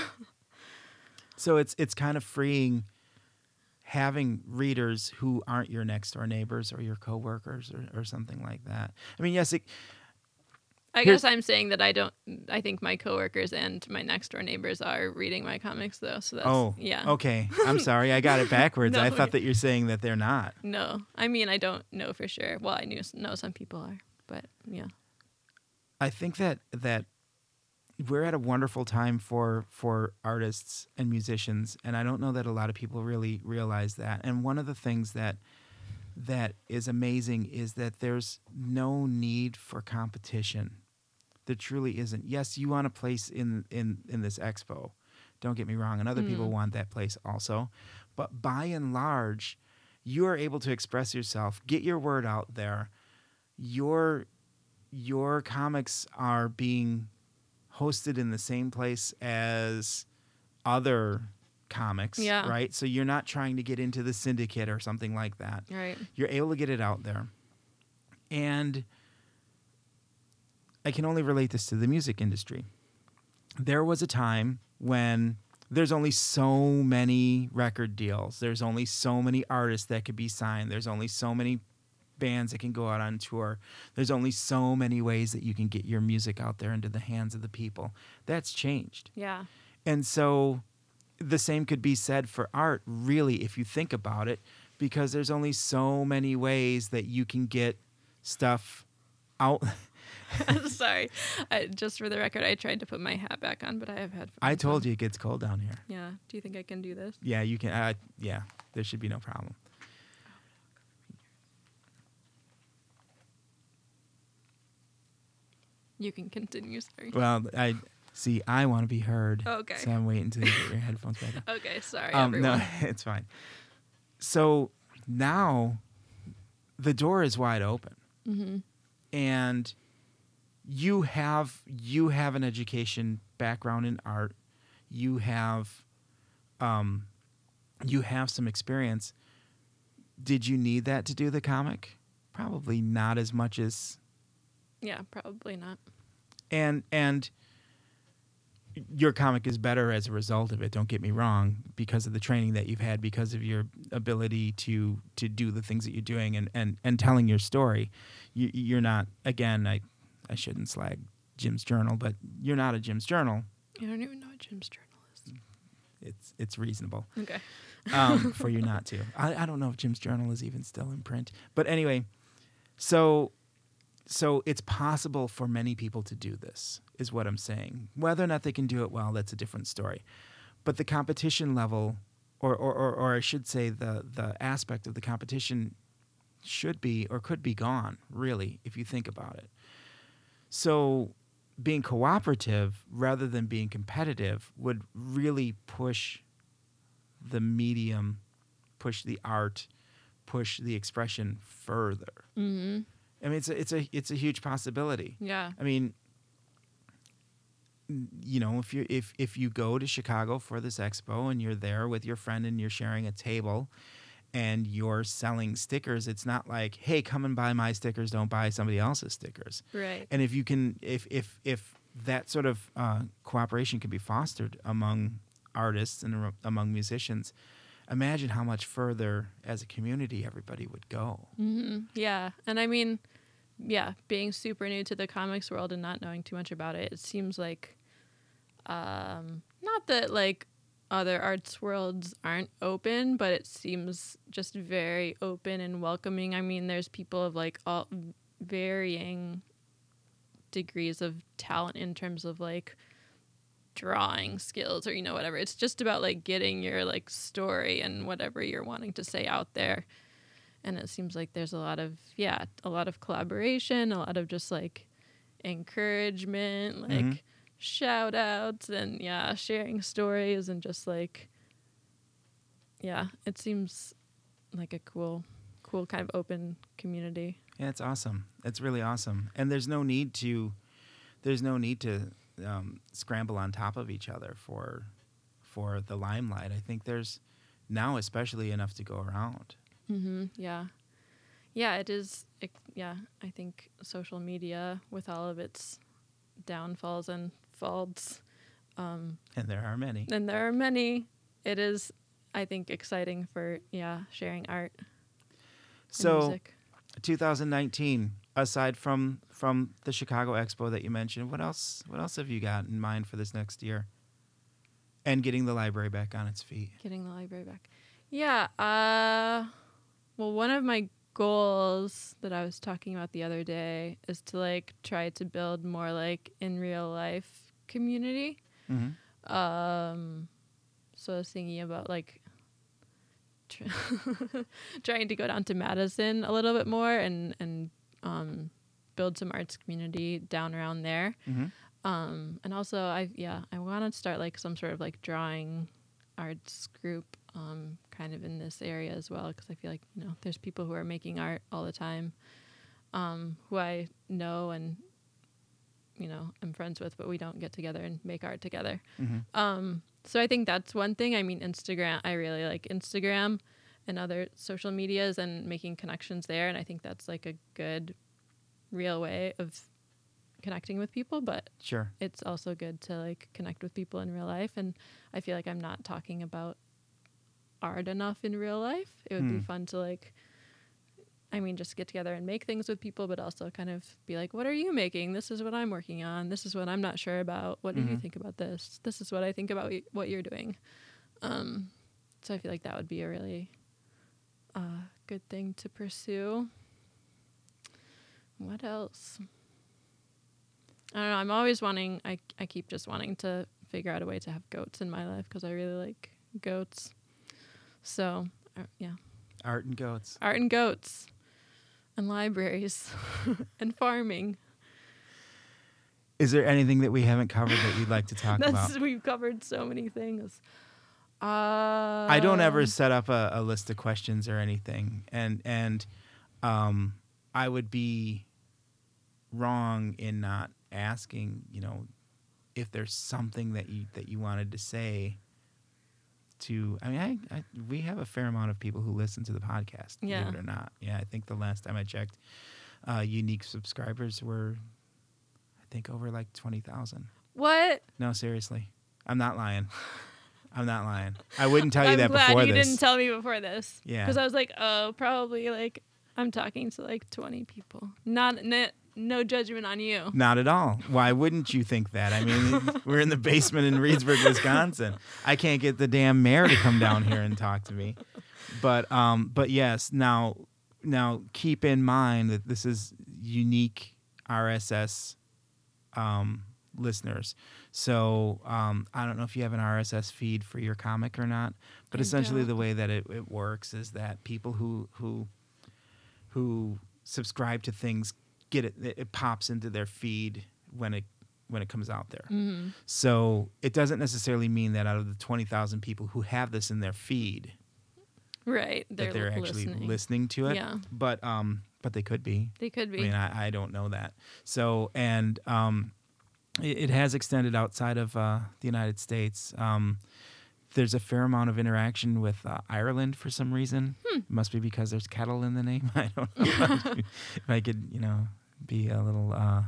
so it's it's kind of freeing having readers who aren't your next door neighbors or your coworkers or, or something like that i mean yes it, I guess I'm saying that I don't, I think my coworkers and my next door neighbors are reading my comics though. So that's, oh yeah. okay i'm sorry i got it backwards i thought that you're saying that they're not No, I mean, I don't know for sure. Well, I knew, know some people are, but yeah. I think that that we're at a wonderful time for for artists and musicians, and I don't know that a lot of people really realize that. And one of the things that that is amazing is that there's no need for competition. There truly isn't. Yes, you want a place in in in this expo. Don't get me wrong, and other people Mm. want that place also. But by and large, you are able to express yourself, get your word out there. Your your comics are being hosted in the same place as other comics, Yeah. right? So you're not trying to get into the syndicate or something like that. Right. You're able to get it out there. And I can only relate this to the music industry. There was a time when there's only so many record deals. There's only so many artists that could be signed. There's only so many bands that can go out on tour. There's only so many ways that you can get your music out there into the hands of the people. That's changed. Yeah. And so the same could be said for art, really, if you think about it, because there's only so many ways that you can get stuff out. Sorry. I, just for the record, I tried to put my hat back on, but I have headphones. I told on. you it gets cold down here. Yeah. Do you think I can do this? Yeah, you can. Uh, yeah, there should be no problem. You can continue. Sorry. Well, I see. I want to be heard. Okay. So I'm waiting until you get your headphones back on. Okay. Sorry, Um, everyone. no, it's fine. So now the door is wide open, Mm-hmm. and you have you have an education background in art. You have, um, you have some experience. Did you need that to do the comic? Probably not as much as Yeah, probably not. And and your comic is better as a result of it don't get me wrong because of the training that you've had because of your ability to to do the things that you're doing and and and telling your story you, you're not again i i shouldn't slag jim's journal but you're not a jim's journal I don't even know what Jim's journal is. it's it's reasonable Okay. um, for you not to. I, I don't know if Jim's journal is even still in print, but anyway, so so it's possible for many people to do this, is what I'm saying. Whether or not they can do it well, that's a different story. But the competition level, or or, or, or I should say the the aspect of the competition should be or could be gone, really, if you think about it. So being cooperative rather than being competitive would really push the medium, push the art, push the expression further. Mm-hmm. I mean, it's a, it's a it's a huge possibility. Yeah. I mean, you know, if you if if you go to Chicago for this expo and you're there with your friend and you're sharing a table and you're selling stickers, it's not like, hey, come and buy my stickers, don't buy somebody else's stickers. Right. And if you can, if if if that sort of uh, cooperation can be fostered among artists and among musicians, imagine how much further as a community everybody would go. hmm Yeah, and I mean, yeah, being super new to the comics world and not knowing too much about it, it seems like, um, not that like other arts worlds aren't open, but it seems just very open and welcoming. I mean, there's people of like all varying degrees of talent in terms of like drawing skills or you know whatever it's just about like getting your like story and whatever you're wanting to say out there and it seems like there's a lot of yeah a lot of collaboration a lot of just like encouragement like Mhm. shout outs and yeah sharing stories and just like yeah it seems like a cool cool kind of open community Yeah, it's awesome. It's really awesome, and there's no need to, there's no need to um, scramble on top of each other for, for the limelight. I think there's now especially enough to go around. Mm-hmm. Yeah. Yeah, it is. It, yeah, I think social media, with all of its downfalls and faults, um, And there are many. and there are many, it is, I think, exciting for, yeah, sharing art So, music. 2019. Aside from from the Chicago Expo that you mentioned, what else? What else have you got in mind for this next year? And getting the library back on its feet. Getting the library back. Yeah. Uh, well, one of my goals that I was talking about the other day is to like try to build more like in real life community. Mm-hmm. Um, so I was thinking about like tr- trying to go down to Madison a little bit more and and um, build some arts community down around there. Mm-hmm. Um, and also I yeah I want to start like some sort of like drawing arts group um, kind of in this area as well because I feel like you know there's people who are making art all the time um, who I know and you know I'm friends with but we don't get together and make art together. Mm-hmm. Um, so I think that's one thing. I mean, Instagram, I really like Instagram and other social medias and making connections there. And I think that's like a good, real way of connecting with people. But Sure. it's also good to like connect with people in real life. And I feel like I'm not talking about art enough in real life. It would Hmm. be fun to like, I mean, just get together and make things with people, but also kind of be like, what are you making? This is what I'm working on. This is what I'm not sure about. What do you Mhm. think about this? This is what I think about y- what you're doing. Um, so I feel like that would be a really uh, good thing to pursue. What else? I don't know. I'm always wanting. I I keep just wanting to figure out a way to have goats in my life because I really like goats. So uh, yeah, Art and goats. art and goats, and libraries, and farming. Is there anything that we haven't covered that you'd like to talk That's about? we've covered so many things. Uh, I don't ever Um, set up a, a list of questions or anything, and and um, I would be wrong in not asking. You know, if there's something that you that you wanted to say. To I mean, I, I we have a fair amount of people who listen to the podcast. Yeah. Believe it or not, yeah. I think the last time I checked, uh, unique subscribers were, I think, over like twenty thousand. What? No, seriously, I'm not lying. I'm not lying. I wouldn't tell you I'm that glad before you this. didn't tell me before this. Yeah. Because I was like, oh, probably like I'm talking to like 20 people. Not n- no judgment on you. Not at all. Why wouldn't you think that? I mean, we're in the basement in Reedsburg, Wisconsin. I can't get the damn mayor to come down here and talk to me. But um, but yes. Now, now keep in mind that this is unique RSS um, listeners. So um, I don't know if you have an RSS feed for your comic or not, but I essentially don't. the way that it, it works is that people who who who subscribe to things get it, it pops into their feed when it when it comes out there. hmm So it doesn't necessarily mean that out of the twenty thousand people who have this in their feed Right. They're, that they're actually listening. listening to it. Yeah. But um, but they could be. They could be. I mean, I, I don't know that. So, and um, it, it has extended outside of uh, the United States. Um, there's a fair amount of interaction with uh, Ireland for some reason. Hmm. It must be because there's kettle in the name. I don't know. if I could, you know, be a little uh,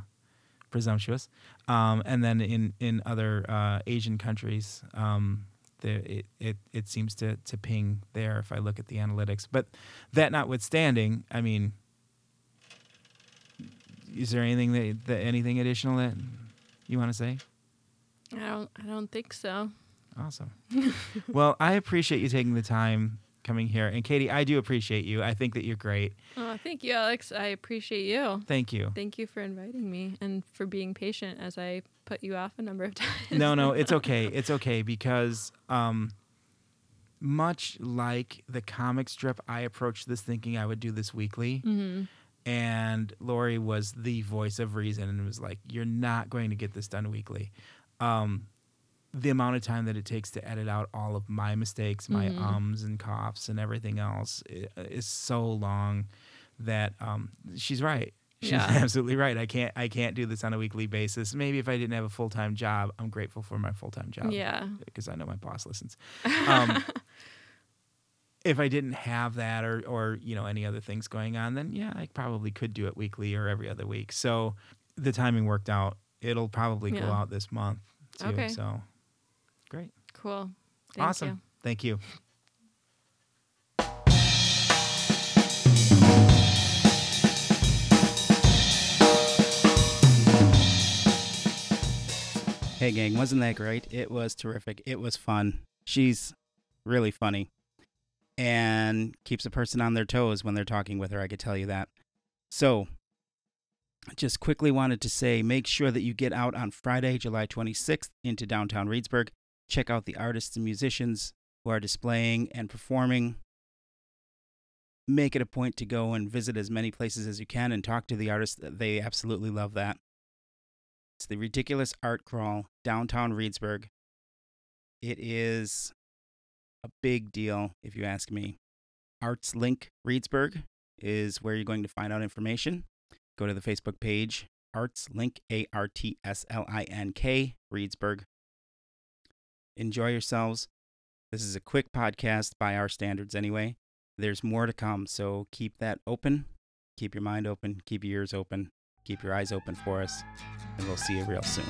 presumptuous. Um, and then in in other uh, Asian countries, um, the, it, it it seems to to ping there if I look at the analytics. But that notwithstanding, I mean, is there anything that, that anything additional that you want to say? I don't. I don't think so. Awesome. well, I appreciate you taking the time coming here, and Katie, I do appreciate you. I think that you're great. Oh, thank you, Alex. I appreciate you. Thank you. Thank you for inviting me and for being patient as I put you off a number of times. no, no, it's okay. It's okay because um, much like the comic strip, I approached this thinking I would do this weekly. hmm and Lori was the voice of reason and was like, "You're not going to get this done weekly." Um, the amount of time that it takes to edit out all of my mistakes, my Mhm. ums and coughs and everything else is so long that um, she's right. She's Yeah. absolutely right. I can't I can't do this on a weekly basis. Maybe if I didn't have a full time job, I'm grateful for my full time job Yeah. because I know my boss listens. Um, if I didn't have that or or you know any other things going on, then yeah, I probably could do it weekly or every other week. So the timing worked out. It'll probably go out this month too. Okay. So great. Cool. Thank awesome. you. Thank you. Hey, gang, wasn't that great? It was terrific. It was fun. She's really funny and keeps a person on their toes when they're talking with her. I could tell you that. So, I just quickly wanted to say make sure that you get out on Friday, July 26th into downtown Reedsburg. Check out the artists and musicians who are displaying and performing. Make it a point to go and visit as many places as you can and talk to the artists. They absolutely love that. It's the Ridiculous Art Crawl, downtown Reedsburg. It is a big deal, if you ask me. Arts Link Reedsburg is where you're going to find out information. Go to the Facebook page, Arts Link, A R T S L I N K, Reedsburg. Enjoy yourselves. This is a quick podcast by our standards, anyway. There's more to come, so keep that open. Keep your mind open, keep your ears open, keep your eyes open for us, and we'll see you real soon.